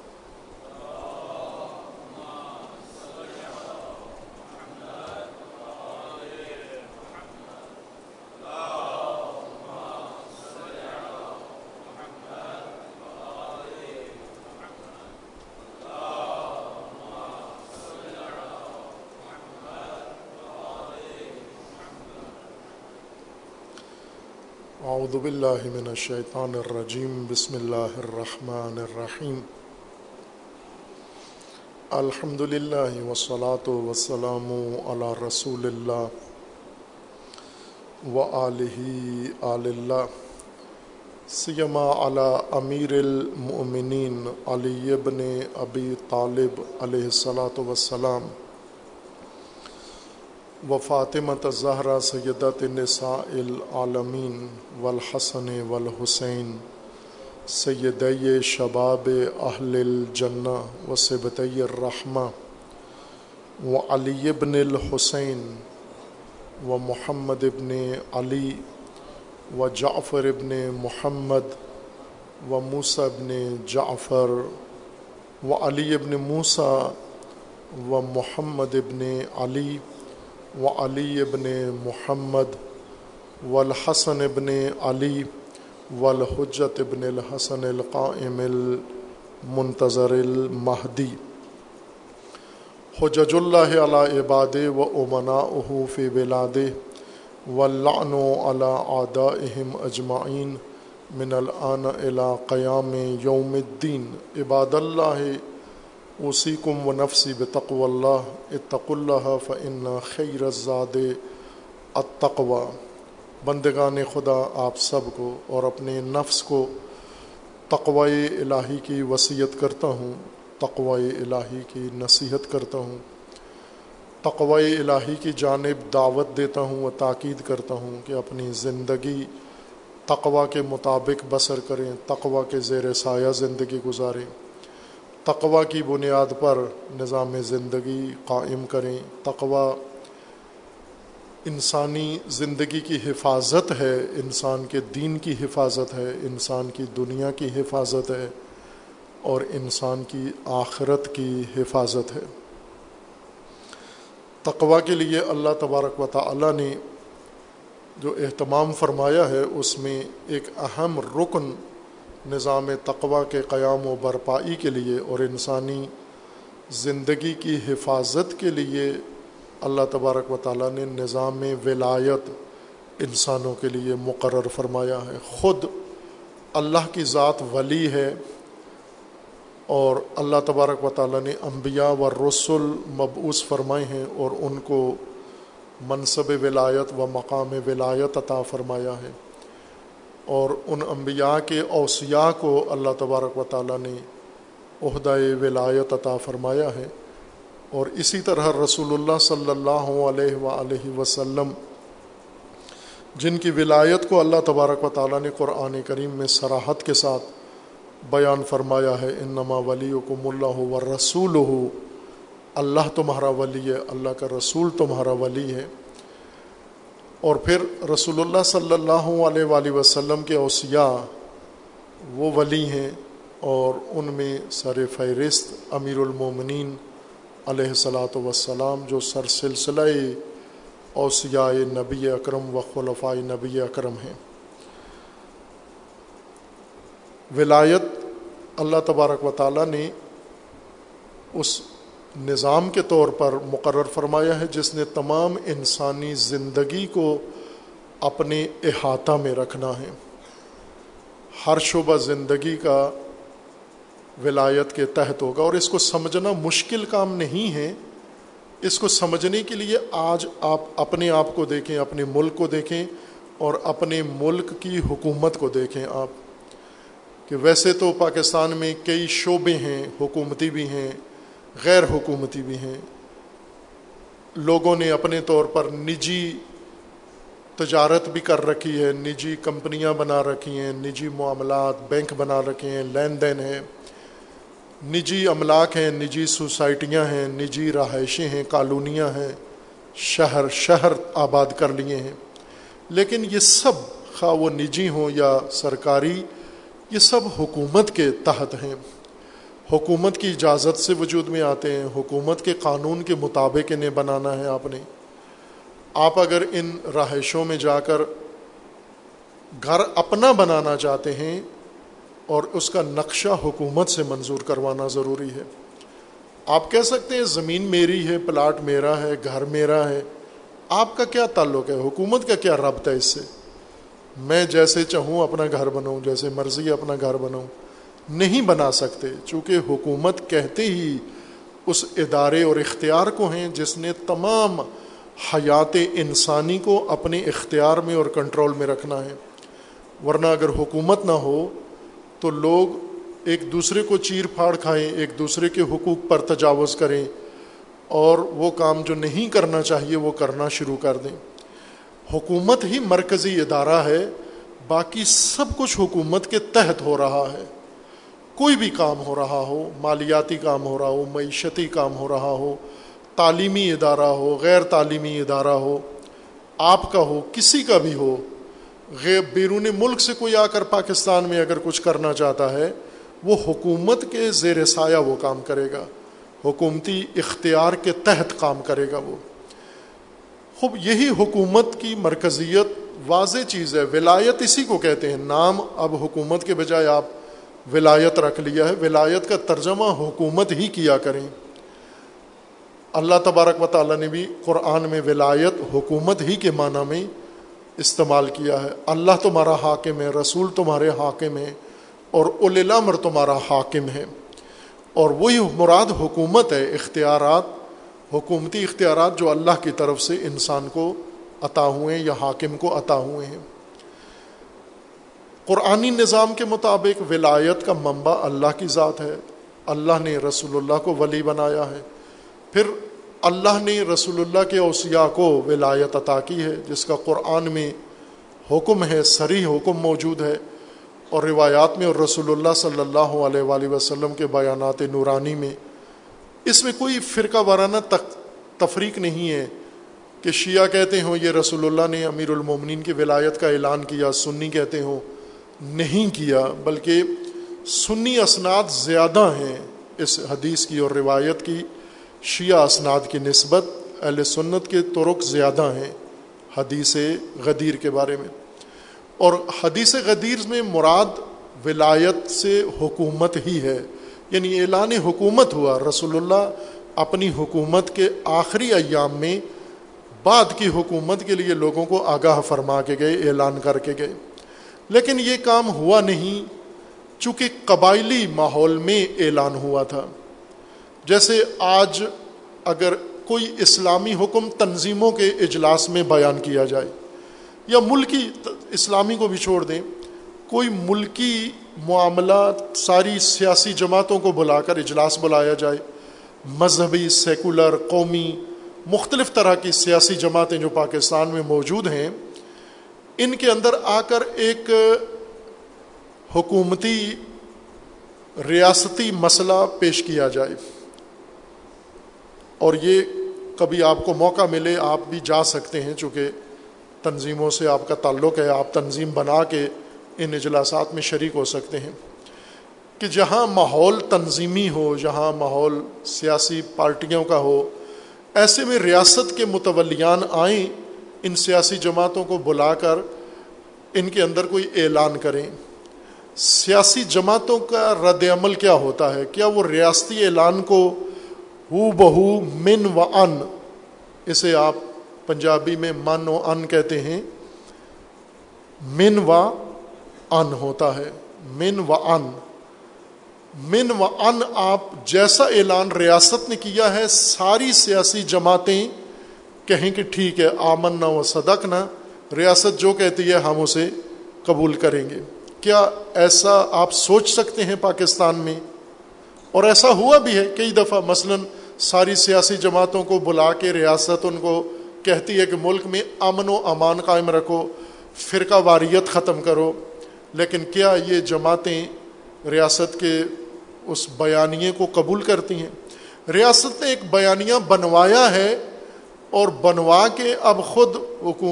اعوذ باللہ من الشیطان الرجیم بسم اللہ الرحمن الرحیم الحمد للہ والصلاة والسلام علی رسول اللہ و آلہ آل اللہ سیما علی امیر المؤمنین علی ابن ابی طالب علیہ الصلاة والسلام. و فاطمۃ زہرا سیدت نساء العالمین والحسن والحسین سید شباب اہل الجنہ و سبت الرحمہ و علی ابن الحسین و محمد ابن علی و جعفر ابن محمد و موسیٰ ابن جعفر و علی ابن موسیٰ و محمد ابن علی و علی ابن محمد و الحسن ابن علی والحجت ابن الحسن القائم المنتظر المہدی۔ حجج اللہ علی عباد و امنا فی بلاد و لعن علی آدائہم اجمعین۔ من الان الى قیام یوم الدین۔ عباد اللہ اوسیکم و نفسی بتقو اللہ اتق اللہ فإن خیر الزاد، التقوی۔ بندگان خدا، آپ سب کو اور اپنے نفس کو تقوی الہی کی وصیت کرتا ہوں، تقوی الہی کی نصیحت کرتا ہوں، تقوی الہی کی جانب دعوت دیتا ہوں و تاکید کرتا ہوں کہ اپنی زندگی تقوا کے مطابق بسر کریں تقوا کے زیر سایہ زندگی گزاریں۔ تقوا کی بنیاد پر نظام زندگی قائم کریں۔ تقوا انسانی زندگی کی حفاظت ہے، انسان کے دین کی حفاظت ہے، انسان کی دنیا کی حفاظت ہے اور انسان کی آخرت کی حفاظت ہے۔ تقوا کے لیے اللہ تبارک و تعالی نے جو اہتمام فرمایا ہے، اس میں ایک اہم رکن نظام تقوا کے قیام و برپائی کے لیے اور انسانی زندگی کی حفاظت کے لیے اللہ تبارک و تعالیٰ نے نظام ولایت انسانوں کے لیے مقرر فرمایا ہے۔ خود اللہ کی ذات ولی ہے اور اللہ تبارک و تعالیٰ نے انبیاء و رسول مبعوث فرمائے ہیں اور ان کو منصب ولایت و مقام ولایت عطا فرمایا ہے۔ اور ان انبیاء کے اوسیاء کو اللہ تبارک و تعالیٰ نے عہدۂ ولایت عطا فرمایا ہے۔ اور اسی طرح رسول اللہ صلی اللہ علیہ و وسلم، جن کی ولایت کو اللہ تبارک و تعالیٰ نے قرآن کریم میں سراحت کے ساتھ بیان فرمایا ہے، انما ولی کم اللہ و رسول ہو اللہ تمہارا ولی ہے، اللہ کا رسول تمہارا ولی ہے۔ اور پھر رسول اللہ صلی اللہ علیہ وآلہ وسلم کے اوسیاء وہ ولی ہیں اور ان میں سر فہرست امیر المومنین علیہ السلاۃ وسلام جو سر سلسلہ اوسیاء نبی اکرم و خلفۂ نبی اکرم ہیں۔ ولایت اللہ تبارک و تعالیٰ نے اس نظام کے طور پر مقرر فرمایا ہے، جس نے تمام انسانی زندگی کو اپنے احاطہ میں رکھنا ہے۔ ہر شعبہ زندگی کا ولایت کے تحت ہوگا۔ اور اس کو سمجھنا مشکل کام نہیں ہے۔ اس کو سمجھنے کے لیے آج آپ اپنے آپ کو دیکھیں، اپنے ملک کو دیکھیں اور اپنے ملک کی حکومت کو دیکھیں آپ۔ کہ ویسے تو پاکستان میں کئی شعبے ہیں، حکومتی بھی ہیں۔ غیر حکومتی بھی ہیں۔ لوگوں نے اپنے طور پر نجی تجارت بھی کر رکھی ہے، نجی کمپنیاں بنا رکھی ہیں، نجی معاملات، بینک بنا رکھے ہیں، لین دین ہے نجی املاک ہیں، نجی سوسائٹیاں ہیں، نجی رہائشیں ہیں، کالونیاں ہیں، شہر شہر آباد کر لیے ہیں۔ لیکن یہ سب خواہ وہ نجی ہوں یا سرکاری، یہ سب حکومت کے تحت ہیں۔ حکومت کی اجازت سے وجود میں آتے ہیں، حکومت کے قانون کے مطابق انہیں بنانا ہے آپ نے۔ آپ اگر ان رہائشوں میں جا کر گھر اپنا بنانا چاہتے ہیں اور اس کا نقشہ حکومت سے منظور کروانا ضروری ہے۔ آپ کہہ سکتے ہیں، زمین میری ہے، پلاٹ میرا ہے، گھر میرا ہے۔ آپ کا کیا تعلق ہے؟ حکومت کا کیا ربط ہے اس سے؟ میں جیسے چاہوں اپنا گھر بناؤں، جیسے مرضی اپنا گھر بناؤں۔ نہیں بنا سکتے، چونکہ حکومت کہتے ہی اس ادارے اور اختیار کو ہیں جس نے تمام حیات انسانی کو اپنے اختیار میں اور کنٹرول میں رکھنا ہے۔ ورنہ اگر حکومت نہ ہو، تو لوگ ایک دوسرے کو چیر پھاڑ کھائیں، ایک دوسرے کے حقوق پر تجاوز کریں اور وہ کام جو نہیں کرنا چاہیے، وہ کرنا شروع کر دیں۔ حکومت ہی مرکزی ادارہ ہے، باقی سب کچھ حکومت کے تحت ہو رہا ہے۔ کوئی بھی کام ہو رہا ہو، مالیاتی کام ہو رہا ہو، معیشتی کام ہو رہا ہو، تعلیمی ادارہ ہو، غیر تعلیمی ادارہ ہو، آپ کا ہو، کسی کا بھی ہو، غیر بیرون ملک سے کوئی آ کر پاکستان میں اگر کچھ کرنا چاہتا ہے، وہ حکومت کے زیر سایہ وہ کام کرے گا۔ حکومتی اختیار کے تحت کام کرے گا وہ۔ خوب، یہی حکومت کی مرکزیت واضح چیز ہے۔ ولایت اسی کو کہتے ہیں۔ نام اب حکومت کے بجائے آپ ولایت رکھ لیا ہے۔ ولایت کا ترجمہ حکومت ہی کیا کریں۔ اللہ تبارک و تعالیٰ نے بھی قرآن میں ولایت حکومت ہی کے معنی میں استعمال کیا ہے۔ اللہ تمہارا حاکم ہے، رسول تمہارے حاکم ہے اور الامر تمہارا حاکم ہے۔ اور وہی مراد حکومت ہے، اختیارات، حکومتی اختیارات جو اللہ کی طرف سے انسان کو عطا ہوئے ہیں یا حاکم کو عطا ہوئے ہیں۔ قرآنی نظام کے مطابق ولایت کا منبع اللہ کی ذات ہے۔ اللہ نے رسول اللہ کو ولی بنایا ہے۔ پھر اللہ نے رسول اللہ کے اوسیا کو ولایت عطا کی ہے، جس کا قرآن میں حکم ہے سری حکم موجود ہے۔ اور روایات میں اور رسول اللہ صلی اللہ علیہ وآلہ وسلم کے بیانات نورانی میں اس میں کوئی فرقہ وارانہ تفریق نہیں ہے کہ شیعہ کہتے ہوں یہ رسول اللہ نے امیر المومنین کی ولایت کا اعلان کیا، سنی کہتے ہوں۔ نہیں کیا، بلکہ سنی اسناد زیادہ ہیں اس حدیث کی اور روایت کی۔ شیعہ اسناد کی نسبت اہل سنت کے ترک زیادہ ہیں حدیث غدیر کے بارے میں۔ اور حدیث غدیر میں مراد ولایت سے حکومت ہی ہے۔ یعنی اعلان حکومت ہوا، رسول اللہ اپنی حکومت کے آخری ایام میں بعد کی حکومت کے لیے لوگوں کو آگاہ فرما کے گئے، اعلان کر کے گئے۔ لیکن یہ کام ہوا نہیں چونکہ قبائلی ماحول میں اعلان ہوا تھا۔ جیسے آج اگر کوئی اسلامی حکم تنظیموں کے اجلاس میں بیان کیا جائے یا ملکی اسلامی کو بھی چھوڑ دیں، کوئی ملکی معاملہ ساری سیاسی جماعتوں کو بلا کر اجلاس بلایا جائے، مذہبی، سیکولر، قومی، مختلف طرح کی سیاسی جماعتیں جو پاکستان میں موجود ہیں ان کے اندر آ کر ایک حکومتی ریاستی مسئلہ پیش کیا جائے۔ اور یہ کبھی آپ کو موقع ملے آپ بھی جا سکتے ہیں، چونکہ تنظیموں سے آپ کا تعلق ہے، آپ تنظیم بنا کے ان اجلاسات میں شریک ہو سکتے ہیں۔ کہ جہاں ماحول تنظیمی ہو، جہاں ماحول سیاسی پارٹیوں کا ہو، ایسے میں ریاست کے متولیان آئیں ان سیاسی جماعتوں کو بلا کر ان کے اندر کوئی اعلان کریں۔ سیاسی جماعتوں کا رد عمل کیا ہوتا ہے؟ کیا وہ ریاستی اعلان کو ہو بہو من و ان، اسے آپ پنجابی میں من و ان کہتے ہیں، من و ان ہوتا ہے۔ من و ان، من و ان آپ جیسا اعلان ریاست نے کیا ہے، ساری سیاسی جماعتیں کہیں کہ ٹھیک ہے آمن نہ و صدق نہ ریاست جو کہتی ہے ہم اسے قبول کریں گے۔ کیا ایسا آپ سوچ سکتے ہیں پاکستان میں؟ اور ایسا ہوا بھی ہے، کئی دفعہ مثلاً ساری سیاسی جماعتوں کو بلا کے ریاست ان کو کہتی ہے کہ ملک میں امن و امان قائم رکھو، فرقہ واریت ختم کرو۔ لیکن کیا یہ جماعتیں ریاست کے اس بیانیے کو قبول کرتی ہیں؟ ریاست نے ایک بیانیہ بنوایا ہے اور بنوا کے اب خود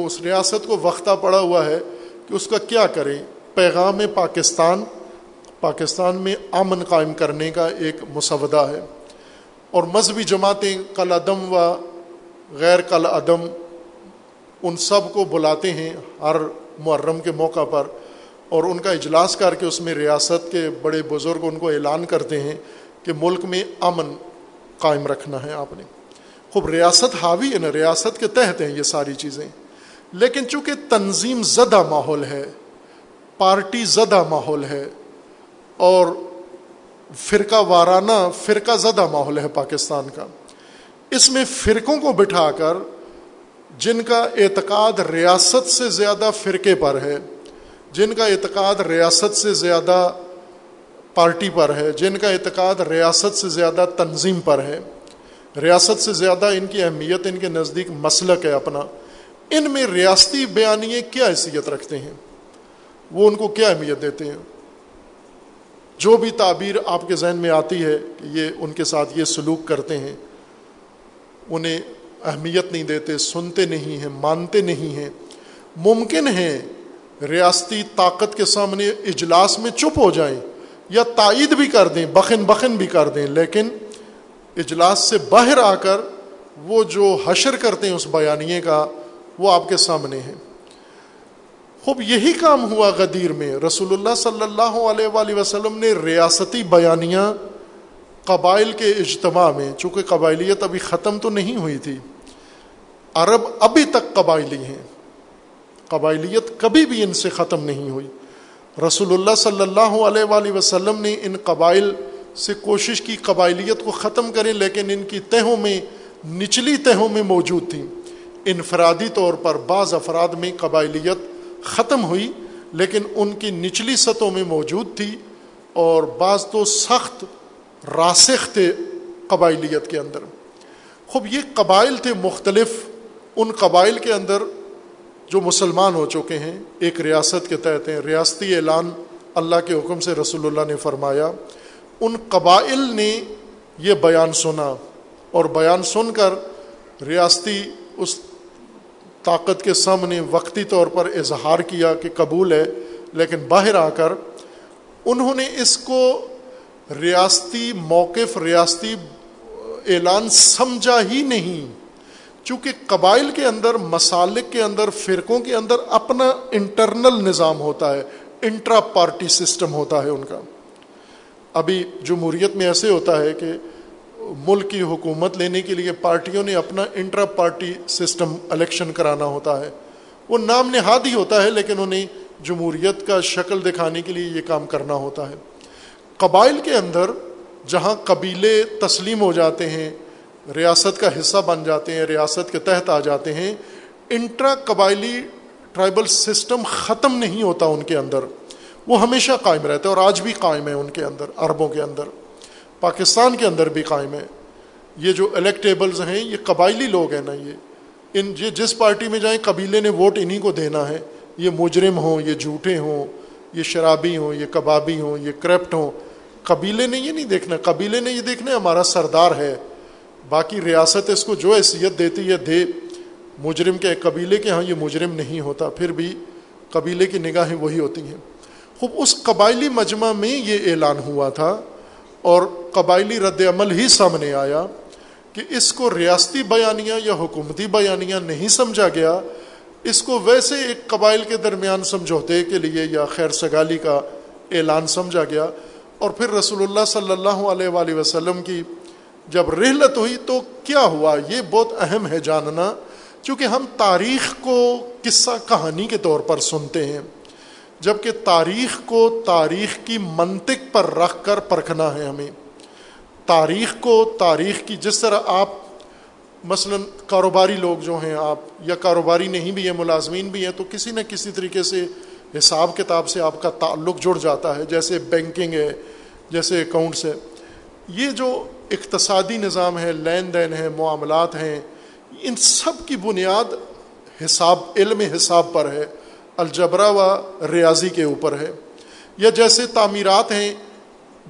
اس ریاست کو وقتہ پڑا ہوا ہے کہ اس کا کیا کریں۔ پیغام پاکستان پاکستان میں امن قائم کرنے کا ایک مسودہ ہے۔ اور مذہبی جماعتیں کل عدم و غیر کل عدم ان سب کو بلاتے ہیں ہر محرم کے موقع پر۔ اور ان کا اجلاس کر کے اس میں ریاست کے بڑے بزرگ ان کو اعلان کرتے ہیں کہ ملک میں امن قائم رکھنا ہے آپ نے۔ خوب ریاست حاوی ہے نا ریاست کے تحت ہیں یہ ساری چیزیں۔ لیکن چونکہ تنظیم زدہ ماحول ہے، پارٹی زدہ ماحول ہے، اور فرقہ وارانہ فرقہ زدہ ماحول ہے پاکستان کا، اس میں فرقوں کو بٹھا کر جن کا اعتقاد ریاست سے زیادہ فرقے پر ہے، جن کا اعتقاد ریاست سے زیادہ پارٹی پر ہے، جن کا اعتقاد ریاست سے زیادہ تنظیم پر ہے۔ ریاست سے زیادہ ان کی اہمیت، ان کے نزدیک مسلک ہے اپنا۔ ان میں ریاستی بیانیے کیا حیثیت رکھتے ہیں؟ وہ ان کو کیا اہمیت دیتے ہیں؟ جو بھی تعبیر آپ کے ذہن میں آتی ہے کہ یہ ان کے ساتھ یہ سلوک کرتے ہیں، انہیں اہمیت نہیں دیتے، سنتے نہیں ہیں، مانتے نہیں ہیں۔ ممکن ہے ریاستی طاقت کے سامنے اجلاس میں چپ ہو جائیں یا تائید بھی کر دیں، بخن بخن بھی کر دیں، لیکن اجلاس سے باہر آ کر وہ جو حشر کرتے ہیں اس بیانیے کا، وہ آپ کے سامنے ہے۔ خوب یہی کام ہوا غدیر میں۔ رسول اللہ صلی اللہ علیہ وآلہ وسلم نے ریاستی بیانیاں قبائل کے اجتماع میں، چونکہ قبائلیت ابھی ختم تو نہیں ہوئی تھی، عرب ابھی تک قبائلی ہیں۔ قبائلیت کبھی بھی ان سے ختم نہیں ہوئی۔ رسول اللہ صلی اللہ علیہ وآلہ وسلم نے ان قبائل سے کوشش کی، قبائلیت کو ختم کریں، لیکن ان کی تہوں میں، نچلی تہوں میں موجود تھیں۔ انفرادی طور پر بعض افراد میں قبائلیت ختم ہوئی، لیکن ان کی نچلی سطحوں میں موجود تھی اور بعض تو سخت راسخ تھے قبائلیت کے اندر۔ خوب، یہ قبائل تھے مختلف۔ ان قبائل کے اندر جو مسلمان ہو چکے ہیں، ایک ریاست کے تحت ہیں، ریاستی اعلان اللہ کے حکم سے رسول اللہ نے فرمایا ان قبائل نے یہ بیان سنا اور بیان سن کر ریاستی اس طاقت کے سامنے وقتی طور پر اظہار کیا کہ قبول ہے، لیکن باہر آ کر انہوں نے اس کو ریاستی موقف، ریاستی اعلان سمجھا ہی نہیں۔ چونکہ قبائل کے اندر، مسالک کے اندر، فرقوں کے اندر اپنا انٹرنل نظام ہوتا ہے انٹرا پارٹی سسٹم ہوتا ہے ان کا۔ ابھی جمہوریت میں ایسے ہوتا ہے کہ ملک کی حکومت لینے کے لیے پارٹیوں نے اپنا انٹرا پارٹی سسٹم الیکشن کرانا ہوتا ہے۔ وہ نام نہاد ہی ہوتا ہے، لیکن انہیں جمہوریت کا شکل دکھانے کے لیے یہ کام کرنا ہوتا ہے۔ قبائل کے اندر جہاں قبیلے تسلیم ہو جاتے ہیں، ریاست کا حصہ بن جاتے ہیں، ریاست کے تحت آ جاتے ہیں، انٹرا قبائلی ٹرائبل سسٹم ختم نہیں ہوتا ان کے اندر۔ وہ ہمیشہ قائم رہتا ہے اور آج بھی قائم ہے ان کے اندر، عربوں کے اندر۔ پاکستان کے اندر بھی قائم ہے یہ جو الیکٹیبلز ہیں، یہ قبائلی لوگ ہیں نا یہ۔ ان یہ جس پارٹی میں جائیں، قبیلے نے ووٹ انہیں کو دینا ہے۔ یہ مجرم ہوں، یہ جھوٹے ہوں، یہ شرابی ہوں، یہ کبابی ہوں، یہ کرپٹ ہوں۔ قبیلے نے یہ نہیں دیکھنا، قبیلے نے یہ دیکھنا ہمارا سردار ہے۔ باقی ریاست اس کو جو حیثیت دیتی ہے، دے۔ مجرم کے قبیلے کے ہاں یہ مجرم نہیں ہوتا، پھر بھی قبیلے کی نگاہیں وہی ہوتی ہیں۔ خوب، اس قبائلی مجمع میں یہ اعلان ہوا تھا اور قبائلی رد عمل ہی سامنے آیا کہ اس کو ریاستی بیانیہ یا حکومتی بیانیہ نہیں سمجھا گیا، اس کو ویسے ایک قبائل کے درمیان سمجھوتے کے لیے یا خیر سگالی کا اعلان سمجھا گیا۔ اور پھر رسول اللہ صلی اللہ علیہ وآلہ وسلم کی جب رحلت ہوئی تو کیا ہوا؟ یہ بہت اہم ہے جاننا، چونکہ ہم تاریخ کو قصہ کہانی کے طور پر سنتے ہیں۔ جبکہ تاریخ کو تاریخ کی منطق پر رکھ کر پرکھنا ہے ہمیں۔ تاریخ کو تاریخ کی جس طرح آپ مثلا کاروباری لوگ جو ہیں آپ، یا کاروباری نہیں بھی ہیں، ملازمین بھی ہیں، تو کسی نہ کسی طریقے سے حساب کتاب سے آپ کا تعلق جڑ جاتا ہے، جیسے بینکنگ ہے، جیسے اکاؤنٹس ہے یہ جو اقتصادی نظام ہے، لین دین ہے، معاملات ہیں، ان سب کی بنیاد حساب، علم حساب پر ہے۔ الجبرا و ریاضی کے اوپر ہے، یا جیسے تعمیرات ہیں،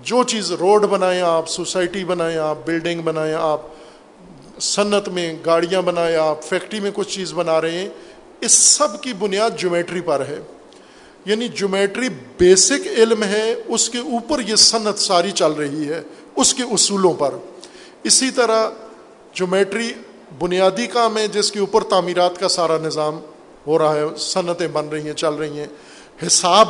جو چیز روڈ بنائیں آپ، سوسائٹی بنائیں آپ، بلڈنگ بنائیں آپ، صنعت میں گاڑیاں بنائیں آپ، فیکٹری میں کچھ چیز بنا رہے ہیں، اس سب کی بنیاد جومیٹری پر ہے۔ یعنی جومیٹری بیسک علم ہے، اس کے اوپر یہ صنعت ساری چل رہی ہے، اس کے اصولوں پر۔ اسی طرح جومیٹری بنیادی کام ہے، جس کے اوپر تعمیرات کا سارا نظام ہو رہا ہے، صنعتیں بن رہی ہیں، چل رہی ہیں۔ حساب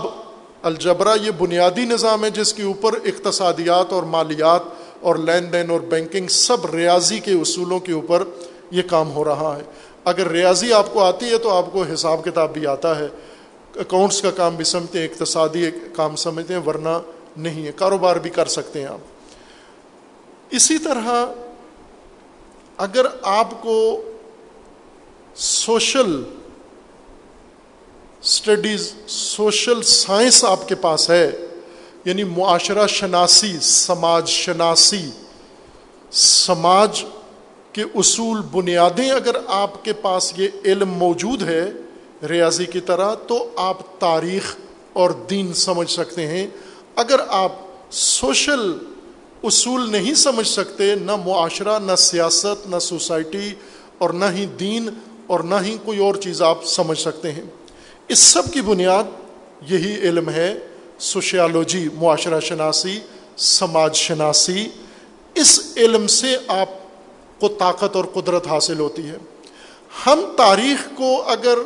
الجبرا یہ بنیادی نظام ہے جس کے اوپر اقتصادیات اور مالیات اور لین دین اور بینکنگ سب ریاضی کے اصولوں کے اوپر یہ کام ہو رہا ہے۔ اگر ریاضی آپ کو آتی ہے تو آپ کو حساب کتاب بھی آتا ہے۔ اکاؤنٹس کا کام بھی سمجھتے ہیں، اقتصادی کام سمجھتے ہیں، ورنہ نہیں ہے۔ کاروبار بھی کر سکتے ہیں آپ۔ اسی طرح اگر آپ کو سوشل اسٹڈیز سوشل سائنس آپ کے پاس ہے یعنی معاشرہ شناسی، سماج شناسی، سماج کے اصول، بنیادیں اگر آپ کے پاس یہ علم موجود ہے ریاضی کی طرح، تو آپ تاریخ اور دین سمجھ سکتے ہیں۔ اگر آپ سوشل اصول نہیں سمجھ سکتے، نہ معاشرہ، نہ سیاست، نہ سوسائٹی اور نہ ہی دین اور نہ ہی کوئی اور چیز آپ سمجھ سکتے ہیں۔ اس سب کی بنیاد یہی علم ہے، سوشیالوجی، معاشرہ شناسی، سماج شناسی۔ اس علم سے آپ کو طاقت اور قدرت حاصل ہوتی ہے۔ ہم تاریخ کو اگر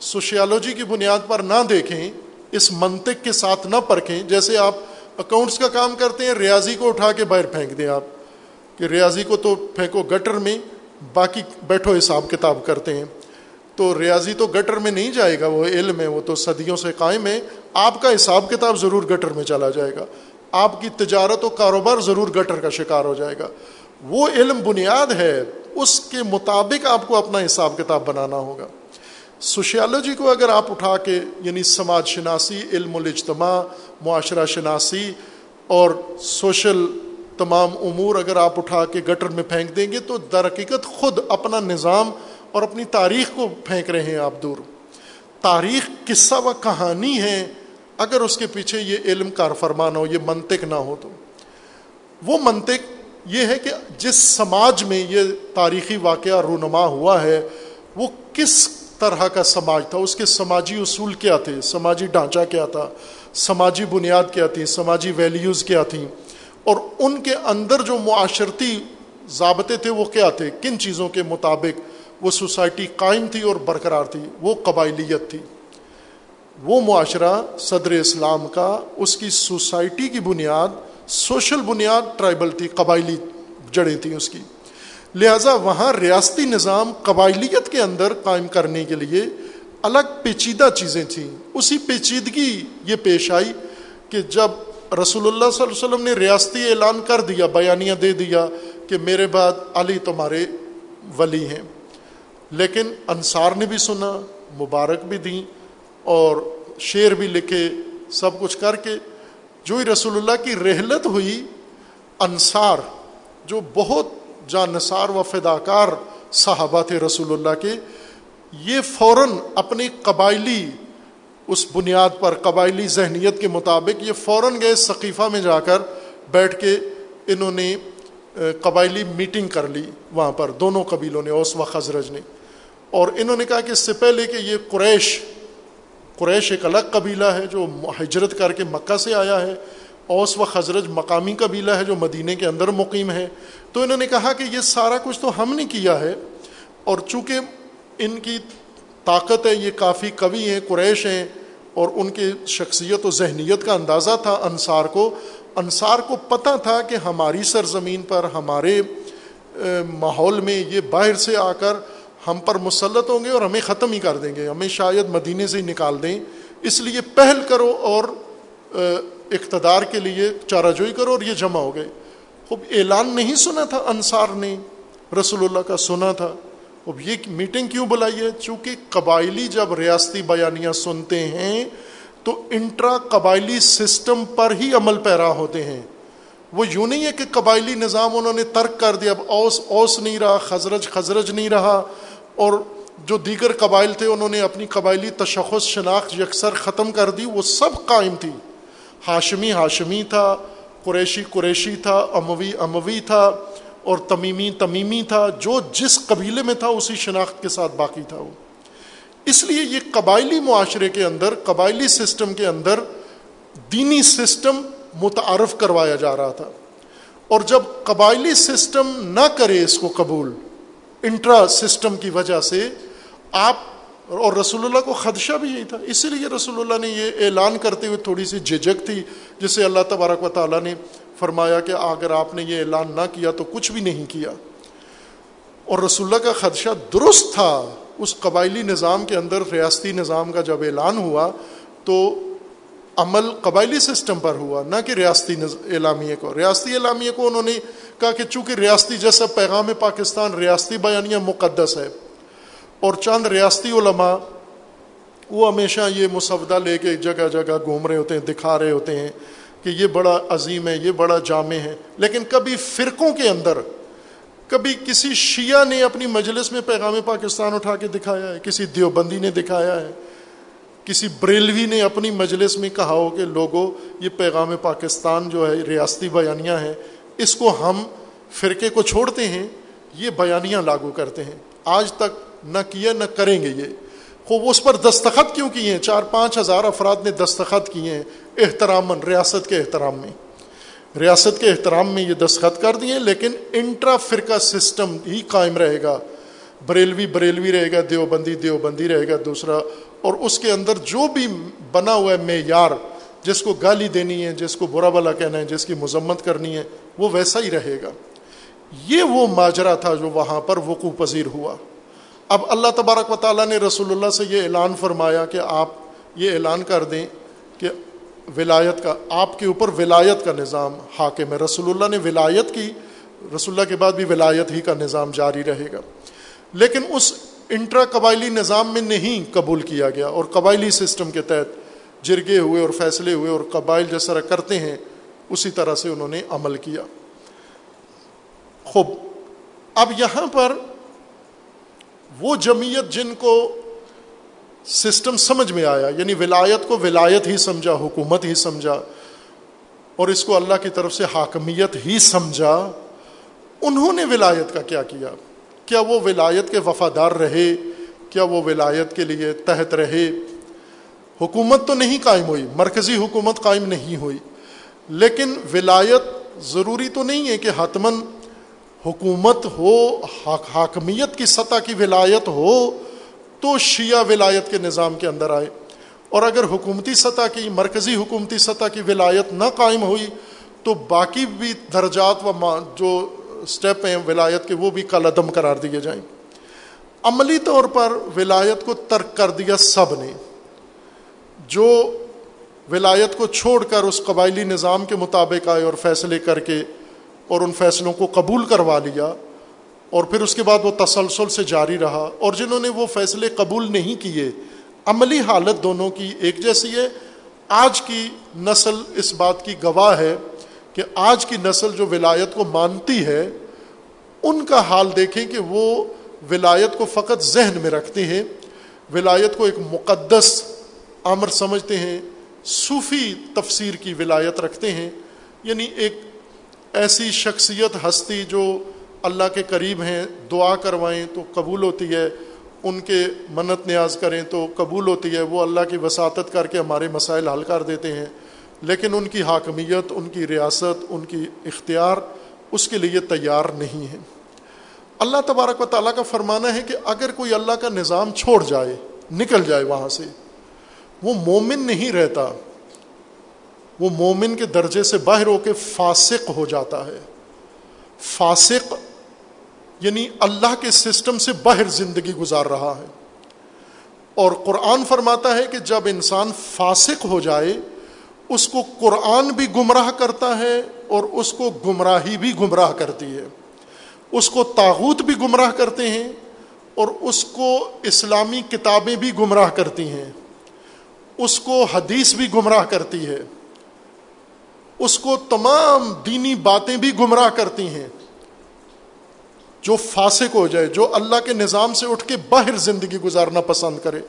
سوشیالوجی کی بنیاد پر نہ دیکھیں، اس منطق کے ساتھ نہ پرکھیں، جیسے آپ اکاؤنٹس کا کام کرتے ہیں، ریاضی کو اٹھا کے باہر پھینک دیں آپ۔ کہ ریاضی کو تو پھینکو گٹر میں، باقی بیٹھو حساب کتاب کرتے ہیں۔ تو ریاضی تو گٹر میں نہیں جائے گا، وہ علم ہے، وہ تو صدیوں سے قائم ہے۔ آپ کا حساب کتاب ضرور گٹر میں چلا جائے گا۔ آپ کی تجارت و کاروبار ضرور گٹر کا شکار ہو جائے گا۔ وہ علم بنیاد ہے، اس کے مطابق آپ کو اپنا حساب کتاب بنانا ہوگا۔ سوشیالوجی کو اگر آپ اٹھا کے یعنی سماج شناسی، علم الاجتماع معاشرہ شناسی اور سوشل تمام امور اگر آپ اٹھا کے گٹر میں پھینک دیں گے، تو در حقیقت خود اپنا نظام اور اپنی تاریخ کو پھینک رہے ہیں آپ دور۔ تاریخ قصہ و کہانی ہے۔ اگر اس کے پیچھے یہ علم کار فرمان ہو، یہ منطق نہ ہو تو۔ وہ منطق یہ ہے کہ جس سماج میں یہ تاریخی واقعہ رونما ہوا ہے، وہ کس طرح کا سماج تھا؟ اس کے سماجی اصول کیا تھے؟ سماجی ڈھانچہ کیا تھا؟ سماجی بنیاد کیا تھی؟ سماجی ویلیوز کیا تھیں؟ اور ان کے اندر جو معاشرتی ضابطے تھے، وہ کیا تھے؟ کن چیزوں کے مطابق وہ سوسائٹی قائم تھی اور برقرار تھی، وہ قبائلیت تھی۔ وہ معاشرہ صدر اسلام کا، اس کی سوسائٹی کی بنیاد، سوشل بنیاد ٹرائبل تھی، قبائلی جڑیں تھیں اس کی۔ لہذا وہاں ریاستی نظام قبائلیت کے اندر قائم کرنے کے لیے الگ پیچیدہ چیزیں تھیں۔ اسی پیچیدگی یہ پیش آئی کہ جب رسول اللہ صلی اللہ علیہ وسلم نے ریاستی اعلان کر دیا، بیانیہ دے دیا کہ میرے بعد علی تمہارے ولی ہیں۔ لیکن انصار نے بھی سنا، مبارک بھی دیں اور شعر بھی لکھے، سب کچھ کر کے جو ہی رسول اللہ کی رحلت ہوئی، انصار جو بہت جان نثار و فداکار صحابہ تھے رسول اللہ کے، یہ فوراً اپنی قبائلی، اس بنیاد پر قبائلی ذہنیت کے مطابق یہ فوراً گئے ثقیفہ میں جا کر بیٹھ کے انہوں نے قبائلی میٹنگ کر لی وہاں پر، دونوں قبیلوں نے، اوس و خزرج نے۔ اور انہوں نے کہا کہ اس سے پہلے کہ یہ قریش قریش ایک الگ قبیلہ ہے جو ہجرت کر کے مکہ سے آیا ہے، اوس و خزرج مقامی قبیلہ ہے جو مدینہ کے اندر مقیم ہے۔ تو انہوں نے کہا کہ یہ سارا کچھ تو ہم نے کیا ہے، اور چونکہ ان کی طاقت ہے، یہ کافی قوی ہیں، قریش ہیں، اور ان کی شخصیت و ذہنیت کا اندازہ تھا انصار کو انصار کو پتہ تھا کہ ہماری سرزمین پر، ہمارے ماحول میں یہ باہر سے آ کر ہم پر مسلط ہوں گے اور ہمیں ختم ہی کر دیں گے۔ ہمیں شاید مدینے سے ہی نکال دیں۔ اس لیے پہل کرو اور اقتدار کے لیے چارہ جوئی کرو اور یہ جمع ہو گئے۔ خوب اعلان نہیں سنا تھا انصار نے، رسول اللہ کا سنا تھا۔ اب یہ میٹنگ کیوں بلائی ہے؟ چونکہ قبائلی جب ریاستی بیانیاں سنتے ہیں، تو انٹرا قبائلی سسٹم پر ہی عمل پیرا ہوتے ہیں۔ وہ یوں نہیں ہے کہ قبائلی نظام انہوں نے ترک کر دیا۔ اب اوس اوس نہیں رہا، خزرج خزرج نہیں رہا۔ اور جو دیگر قبائل تھے، انہوں نے اپنی قبائلی تشخص شناخت یکسر ختم کر دی، وہ سب قائم تھی۔ ہاشمی ہاشمی تھا، قریشی قریشی تھا، اموی اموی تھا اور تمیمی تمیمی تھا، جو جس قبیلے میں تھا، اسی شناخت کے ساتھ باقی تھا وہ۔ اس لیے یہ قبائلی معاشرے کے اندر، قبائلی سسٹم کے اندر دینی سسٹم متعارف کروایا جا رہا تھا۔ اور جب قبائلی سسٹم نہ کرے اس کو قبول انٹرا سسٹم کی وجہ سے آپ اور رسول اللہ کو خدشہ بھی یہی تھا۔ اسی لیے رسول اللہ نے یہ اعلان کرتے ہوئے تھوڑی سی جھجک تھی، جسے اللہ تبارک و تعالیٰ نے فرمایا کہ اگر آپ نے یہ اعلان نہ کیا تو کچھ بھی نہیں کیا۔ اور رسول اللہ کا خدشہ درست تھا۔ اس قبائلی نظام کے اندر ریاستی نظام کا جب اعلان ہوا تو عمل قبائلی سسٹم پر ہوا، نہ کہ ریاستی اعلامیہ کو۔ ریاستی اعلامیہ کو انہوں نے کہا کہ چونکہ ریاستی جیسا پیغام پاکستان، ریاستی بیانیہ مقدس ہے اور چند ریاستی علماء، وہ ہمیشہ یہ مسودہ لے کے جگہ جگہ گھوم رہے ہوتے ہیں، دکھا رہے ہوتے ہیں کہ یہ بڑا عظیم ہے، یہ بڑا جامع ہے۔ لیکن کبھی فرقوں کے اندر، کبھی کسی شیعہ نے اپنی مجلس میں پیغام پاکستان اٹھا کے دکھایا ہے، کسی دیوبندی نے دکھایا ہے۔ کسی بریلوی نے اپنی مجلس میں کہا ہو کہ لوگوں یہ پیغام پاکستان جو ہے ریاستی بیانیہ ہے اس کو ہم فرقے کو چھوڑتے ہیں، یہ بیانیاں لاگو کرتے ہیں۔ آج تک نہ کیا نہ کریں گے یہ۔ خوب، اس پر دستخط کیوں کیے ہیں؟ چار پانچ ہزار افراد نے دستخط کیے ہیں احترام ریاست کے احترام میں۔ ریاست کے احترام میں یہ دستخط کر دیے، لیکن انٹرا فرقہ سسٹم ہی قائم رہے گا۔ بریلوی بریلوی رہے گا، دیوبندی دیوبندی رہے گا، دوسرا، اور اس کے اندر جو بھی بنا ہوا ہے معیار، جس کو گالی دینی ہے، جس کو برا بلا کہنا ہے، جس کی مذمت کرنی ہے، وہ ویسا ہی رہے گا۔ یہ وہ ماجرا تھا جو وہاں پر وقوع پذیر ہوا۔ اب اللہ تبارک و تعالیٰ نے رسول اللہ سے یہ اعلان فرمایا کہ آپ یہ اعلان کر دیں کہ ولایت کا، آپ کے اوپر ولایت کا نظام حاکم ہے۔ رسول اللہ نے ولایت کی، رسول اللہ کے بعد بھی ولایت ہی کا نظام جاری رہے گا۔ لیکن اس انٹرا قبائلی نظام میں نہیں قبول کیا گیا اور قبائلی سسٹم کے تحت جرگے ہوئے اور فیصلے ہوئے اور قبائل جس طرح کرتے ہیں، اسی طرح سے انہوں نے عمل کیا۔ خوب، اب یہاں پر وہ جمعیت جن کو سسٹم سمجھ میں آیا یعنی ولایت کو ولایت ہی سمجھا، حکومت ہی سمجھا، اور اس کو اللہ کی طرف سے حاکمیت ہی سمجھا، انہوں نے ولایت کا کیا کیا؟ کیا وہ ولایت کے وفادار رہے؟ کیا وہ ولایت کے لیے تحت رہے؟ حکومت تو نہیں قائم ہوئی، مرکزی حکومت قائم نہیں ہوئی، لیکن ولایت ضروری تو نہیں ہے کہ حتمن حکومت ہو حاکمیت کی سطح کی ولایت ہو تو شیعہ ولایت کے نظام کے اندر آئے۔ اور اگر حکومتی سطح کی، مرکزی حکومتی سطح کی ولایت نہ قائم ہوئی تو باقی بھی درجات و جو اسٹیپ ہیں ولایت کے، وہ بھی کل عدم قرار دیے جائیں۔ عملی طور پر ولایت کو ترک کر دیا سب نے۔ جو ولایت کو چھوڑ کر اس قبائلی نظام کے مطابق آئے اور فیصلے کر کے اور ان فیصلوں کو قبول کروا لیا اور پھر اس کے بعد وہ تسلسل سے جاری رہا اور جنہوں نے وہ فیصلے قبول نہیں کیے، عملی حالت دونوں کی ایک جیسی ہے۔ آج کی نسل اس بات کی گواہ ہے کہ آج کی نسل جو ولایت کو مانتی ہے، ان کا حال دیکھیں کہ وہ ولایت کو فقط ذہن میں رکھتے ہیں، ولایت کو ایک مقدس امر سمجھتے ہیں، صوفی تفسیر کی ولایت رکھتے ہیں۔ یعنی ایک ایسی شخصیت ہستی جو اللہ کے قریب ہیں، دعا کروائیں تو قبول ہوتی ہے، ان کے منت نیاز کریں تو قبول ہوتی ہے، وہ اللہ کی وساطت کر کے ہمارے مسائل حل کر دیتے ہیں۔ لیکن ان کی حاکمیت، ان کی ریاست، ان کی اختیار اس کے لیے تیار نہیں ہے۔ اللہ تبارک و تعالیٰ کا فرمانا ہے کہ اگر کوئی اللہ کا نظام چھوڑ جائے، نکل جائے وہاں سے، وہ مومن نہیں رہتا، وہ مومن کے درجے سے باہر ہو کے فاسق ہو جاتا ہے۔ فاسق یعنی اللہ کے سسٹم سے باہر زندگی گزار رہا ہے۔ اور قرآن فرماتا ہے کہ جب انسان فاسق ہو جائے اس کو قرآن بھی گمراہ کرتا ہے اور اس کو گمراہی بھی گمراہ کرتی ہے۔ اس کو تاغوت بھی گمراہ کرتے ہیں اور اس کو اسلامی کتابیں بھی گمراہ کرتی ہیں۔ اس کو حدیث بھی گمراہ کرتی ہے۔ اس کو تمام دینی باتیں بھی گمراہ کرتی ہیں۔ جو فاسق ہو جائے، جو اللہ کے نظام سے اٹھ کے باہر زندگی گزارنا پسند کرے،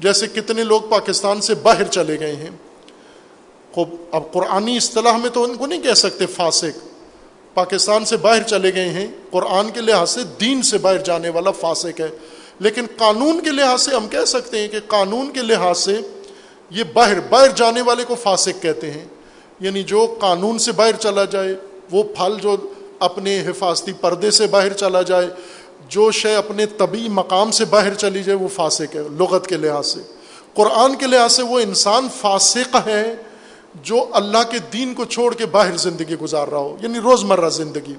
جیسے کتنے لوگ پاکستان سے باہر چلے گئے ہیں۔ خوب اب قرآنی اصطلاح میں تو ان کو نہیں کہہ سکتے فاسق۔ پاکستان سے باہر چلے گئے ہیں۔ قرآن کے لحاظ سے دین سے باہر جانے والا فاسق ہے۔ لیکن قانون کے لحاظ سے ہم کہہ سکتے ہیں کہ قانون کے لحاظ سے یہ باہر باہر جانے والے کو فاسق کہتے ہیں۔ یعنی جو قانون سے باہر چلا جائے، وہ پھل جو اپنے حفاظتی پردے سے باہر چلا جائے، جو شے اپنے طبی مقام سے باہر چلی جائے، وہ فاسق ہے لغت کے لحاظ سے۔ قرآن کے لحاظ سے وہ انسان فاسق ہے۔ جو اللہ کے دین کو چھوڑ کے باہر زندگی گزار رہا ہو یعنی روزمرہ زندگی۔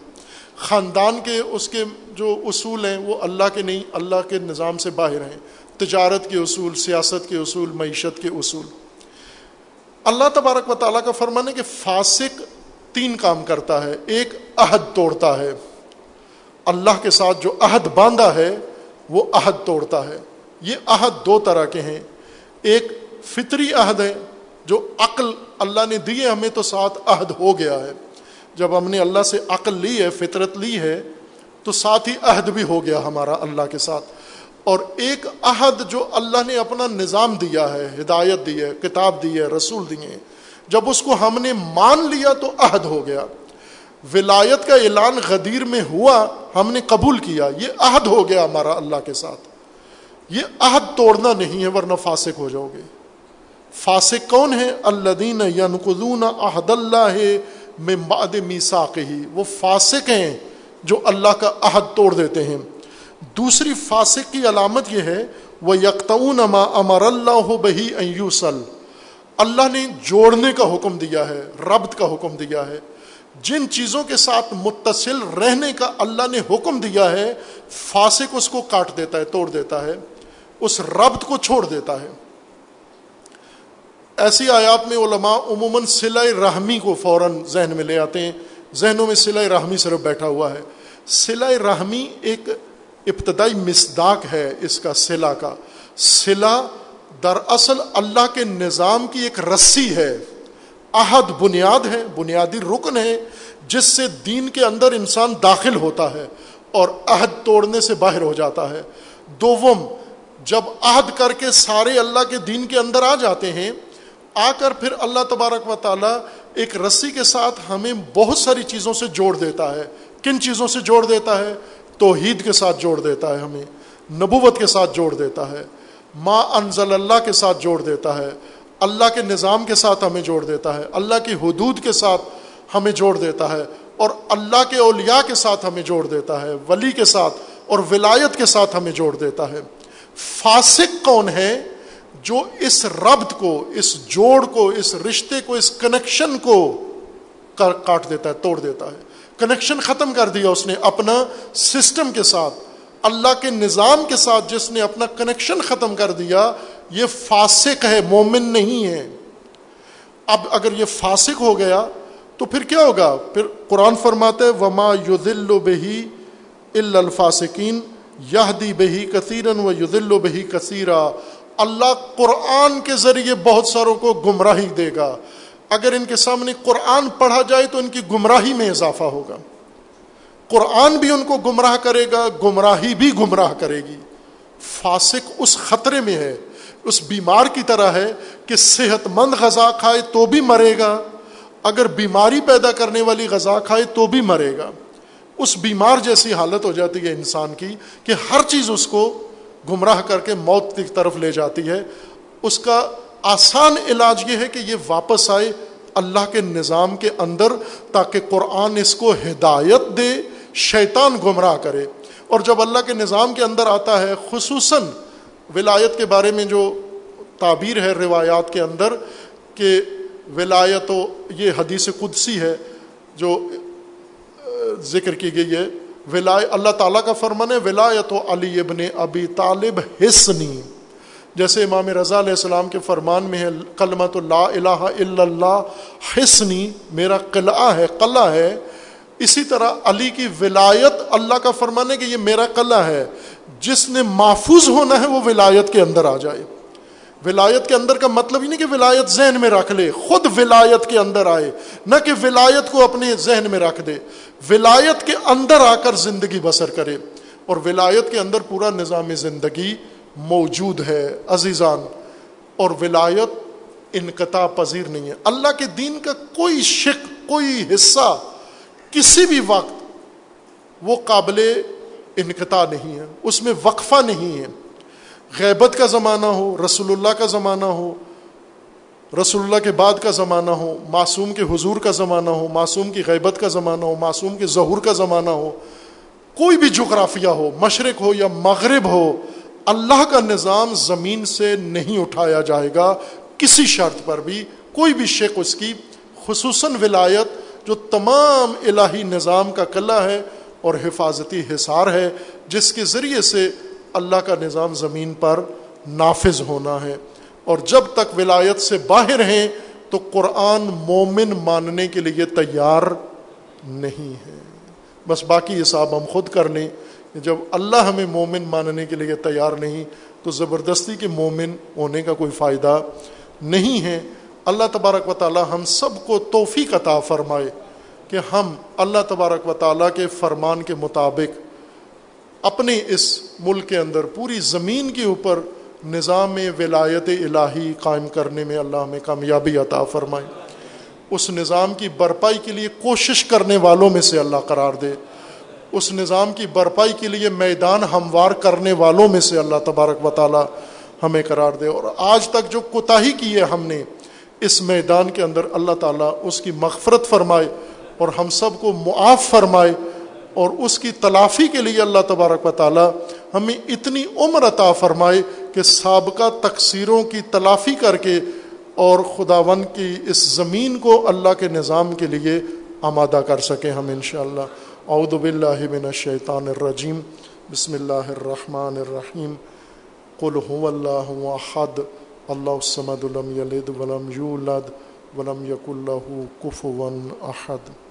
خاندان کے اس کے جو اصول ہیں، وہ اللہ کے نہیں، اللہ کے نظام سے باہر ہیں۔ تجارت کے اصول، سیاست کے اصول، معیشت کے اصول۔ اللہ تبارک و تعالیٰ کا فرمان ہے کہ فاسق تین کام کرتا ہے۔ ایک، عہد توڑتا ہے۔ اللہ کے ساتھ جو عہد باندھا ہے، وہ عہد توڑتا ہے۔ یہ عہد دو طرح کے ہیں۔ ایک فطری عہد ہے، جو عقل اللہ نے دیے، ہمیں تو ساتھ عہد ہو گیا ہے۔ جب ہم نے اللہ سے عقل لی ہے، فطرت لی ہے، تو ساتھ ہی عہد بھی ہو گیا ہمارا اللہ کے ساتھ۔ اور ایک عہد جو اللہ نے اپنا نظام دیا ہے، ہدایت دی ہے، کتاب دی ہے، رسول دیے جب اس کو ہم نے مان لیا تو عہد ہو گیا۔ ولایت کا اعلان غدیر میں ہوا، ہم نے قبول کیا۔ یہ عہد ہو گیا ہمارا اللہ کے ساتھ۔ یہ عہد توڑنا نہیں ہے، ورنہ فاسق ہو جاؤ گے۔ فاسق کون ہے اللہ دین یا نقدون عہد اللہ میں باد ہی وہ فاسق ہیں جو اللہ کا عہد توڑ دیتے ہیں۔ دوسری فاسق کی علامت یہ ہے وہ یکتون اما امر اللہ بہی ایوسل اللہ نے جوڑنے کا حکم دیا ہے، ربط کا حکم دیا ہے۔ جن چیزوں کے ساتھ متصل رہنے کا اللہ نے حکم دیا ہے، فاسق اس کو کاٹ دیتا ہے، توڑ دیتا ہے۔ اس ربط کو چھوڑ دیتا ہے۔ ایسی آیات میں علماء عموماً سلائے رحمی کو فوراً ذہن میں لے آتے ہیں۔ ذہنوں میں سلائے رحمی صرف بیٹھا ہوا ہے۔ سلائے رحمی ایک ابتدائی مصداق ہے اس کا سلا کا۔ سلا دراصل اللہ کے نظام کی ایک رسی ہے۔ عہد بنیاد ہے، بنیادی رکن ہے، جس سے دین کے اندر انسان داخل ہوتا ہے اور عہد توڑنے سے باہر ہو جاتا ہے۔ دوم، جب عہد کر کے سارے اللہ کے دین کے اندر آ جاتے ہیں آ کر پھر اللہ تبارک و تعالیٰ ایک رسی کے ساتھ ہمیں بہت ساری چیزوں سے جوڑ دیتا ہے۔ کن چیزوں سے جوڑ دیتا ہے؟ توحید کے ساتھ جوڑ دیتا ہے ہمیں۔ نبوت کے ساتھ جوڑ دیتا ہے۔ ما انزل اللہ کے ساتھ جوڑ دیتا ہے۔ اللہ کے نظام کے ساتھ ہمیں جوڑ دیتا ہے۔ اللہ کی حدود کے ساتھ ہمیں جوڑ دیتا ہے۔ اور اللہ کے اولیاء کے ساتھ ہمیں جوڑ دیتا ہے۔ ولی کے ساتھ اور ولایت کے ساتھ ہمیں جوڑ دیتا ہے۔ فاسق کون ہے؟ جو اس ربط کو، اس جوڑ کو، اس رشتے کو، اس کنیکشن کو کاٹ دیتا ہے، توڑ دیتا ہے۔ کنیکشن ختم کر دیا اس نے اپنا سسٹم کے ساتھ۔ اللہ کے نظام کے ساتھ جس نے اپنا کنیکشن ختم کر دیا، یہ فاسق ہے، مومن نہیں ہے۔ اب اگر یہ فاسق ہو گیا، تو پھر کیا ہوگا؟ پھر قرآن فرماتے وما یدل بہی الفاسقین یہ دی بہی کثیرن و یدل بہی کثیرہ اللہ قرآن کے ذریعے بہت ساروں کو گمراہی دے گا۔ اگر ان کے سامنے قرآن پڑھا جائے تو ان کی گمراہی میں اضافہ ہوگا۔ قرآن بھی ان کو گمراہ کرے گا، گمراہی بھی گمراہ کرے گی۔ فاسق اس خطرے میں ہے، اس بیمار کی طرح ہے کہ صحت مند غذا کھائے تو بھی مرے گا۔ اگر بیماری پیدا کرنے والی غذا کھائے تو بھی مرے گا۔ اس بیمار جیسی حالت ہو جاتی ہے انسان کی کہ ہر چیز اس کو گمراہ کر کے موت کی طرف لے جاتی ہے۔ اس کا آسان علاج یہ ہے کہ یہ واپس آئے اللہ کے نظام کے اندر تاکہ قرآن اس کو ہدایت دے، شیطان گمراہ کرے۔ اور جب اللہ کے نظام کے اندر آتا ہے، خصوصاً ولایت کے بارے میں جو تعبیر ہے روایات کے اندر کہ ولایت و یہ حدیث قدسی ہے جو ذکر کی گئی ہے۔ ولای اللہ تعالیٰ کا فرمان ہے ولایت و علی ابن ابی طالب حسنی۔ جیسے امام رضا علیہ السلام کے فرمان میں ہے کلمت اللہ الہ الا اللہ، حسنی میرا قلعہ ہے قلعہ ہے۔ اسی طرح علی کی ولایت، اللہ کا فرمان ہے کہ یہ میرا قلعہ ہے۔ جس نے محفوظ ہونا ہے، وہ ولایت کے اندر آ جائے۔ ولایت کے اندر کا مطلب ہی نہیں کہ ولایت ذہن میں رکھ لے، خود ولایت کے اندر آئے، نہ کہ ولایت کو اپنے ذہن میں رکھ دے۔ ولایت کے اندر آ کر زندگی بسر کرے، اور ولایت کے اندر پورا نظام زندگی موجود ہے عزیزان۔ اور ولایت انقطاع پذیر نہیں ہے۔ اللہ کے دین کا کوئی شک، کوئی حصہ کسی بھی وقت وہ قابل انقطاع نہیں ہے، اس میں وقفہ نہیں ہے۔ غیبت کا زمانہ ہو رسول اللہ کا زمانہ ہو رسول اللہ کے بعد کا زمانہ ہو، معصوم کے حضور کا زمانہ ہو، معصوم کی غیبت کا زمانہ ہو، معصوم کے ظہور کا زمانہ ہو، کوئی بھی جغرافیہ ہو، مشرق ہو یا مغرب ہو، اللہ کا نظام زمین سے نہیں اٹھایا جائے گا کسی شرط پر بھی، کوئی بھی شیخ اس کی، خصوصاً ولایت جو تمام الہی نظام کا قلعہ ہے اور حفاظتی حصار ہے، جس کے ذریعے سے اللہ کا نظام زمین پر نافذ ہونا ہے۔ اور جب تک ولایت سے باہر ہیں، تو قرآن مومن ماننے کے لیے تیار نہیں ہے۔ بس باقی حساب ہم خود کر لیں جب اللہ ہمیں مومن ماننے کے لیے تیار نہیں، تو زبردستی کے مومن ہونے کا کوئی فائدہ نہیں ہے۔ اللہ تبارک و تعالی ہم سب کو توفیق عطا فرمائے کہ ہم اللہ تبارک و تعالیٰ کے فرمان کے مطابق اپنے اس ملک کے اندر پوری زمین کے اوپر نظام ولایت الہی قائم کرنے میں اللہ ہمیں کامیابی عطا فرمائے۔ اس نظام کی برپائی کے لیے کوشش کرنے والوں میں سے اللہ قرار دے۔ اس نظام کی برپائی کے لیے میدان ہموار کرنے والوں میں سے اللہ تبارک و تعالی ہمیں قرار دے۔ اور آج تک جو کوتاہی کی ہے ہم نے، اس میدان کے اندر اللہ تعالیٰ اس کی مغفرت فرمائے اور ہم سب کو معاف فرمائے۔ اور اس کی تلافی کے لیے اللہ تبارک و تعالیٰ ہمیں اتنی عمر عطا فرمائے کہ سابقہ تقصیروں کی تلافی کر کے اور خداون کی اس زمین کو اللہ کے نظام کے لیے آمادہ کر سکیں ہم انشاءاللہ۔ اعوذ باللہ من الشیطان الرجیم۔ بسم اللہ الرحمن الرحیم۔ قل هو اللہ احد اللہ الصمد لم یلد ولم یولد ولم یکن له کفوا احد۔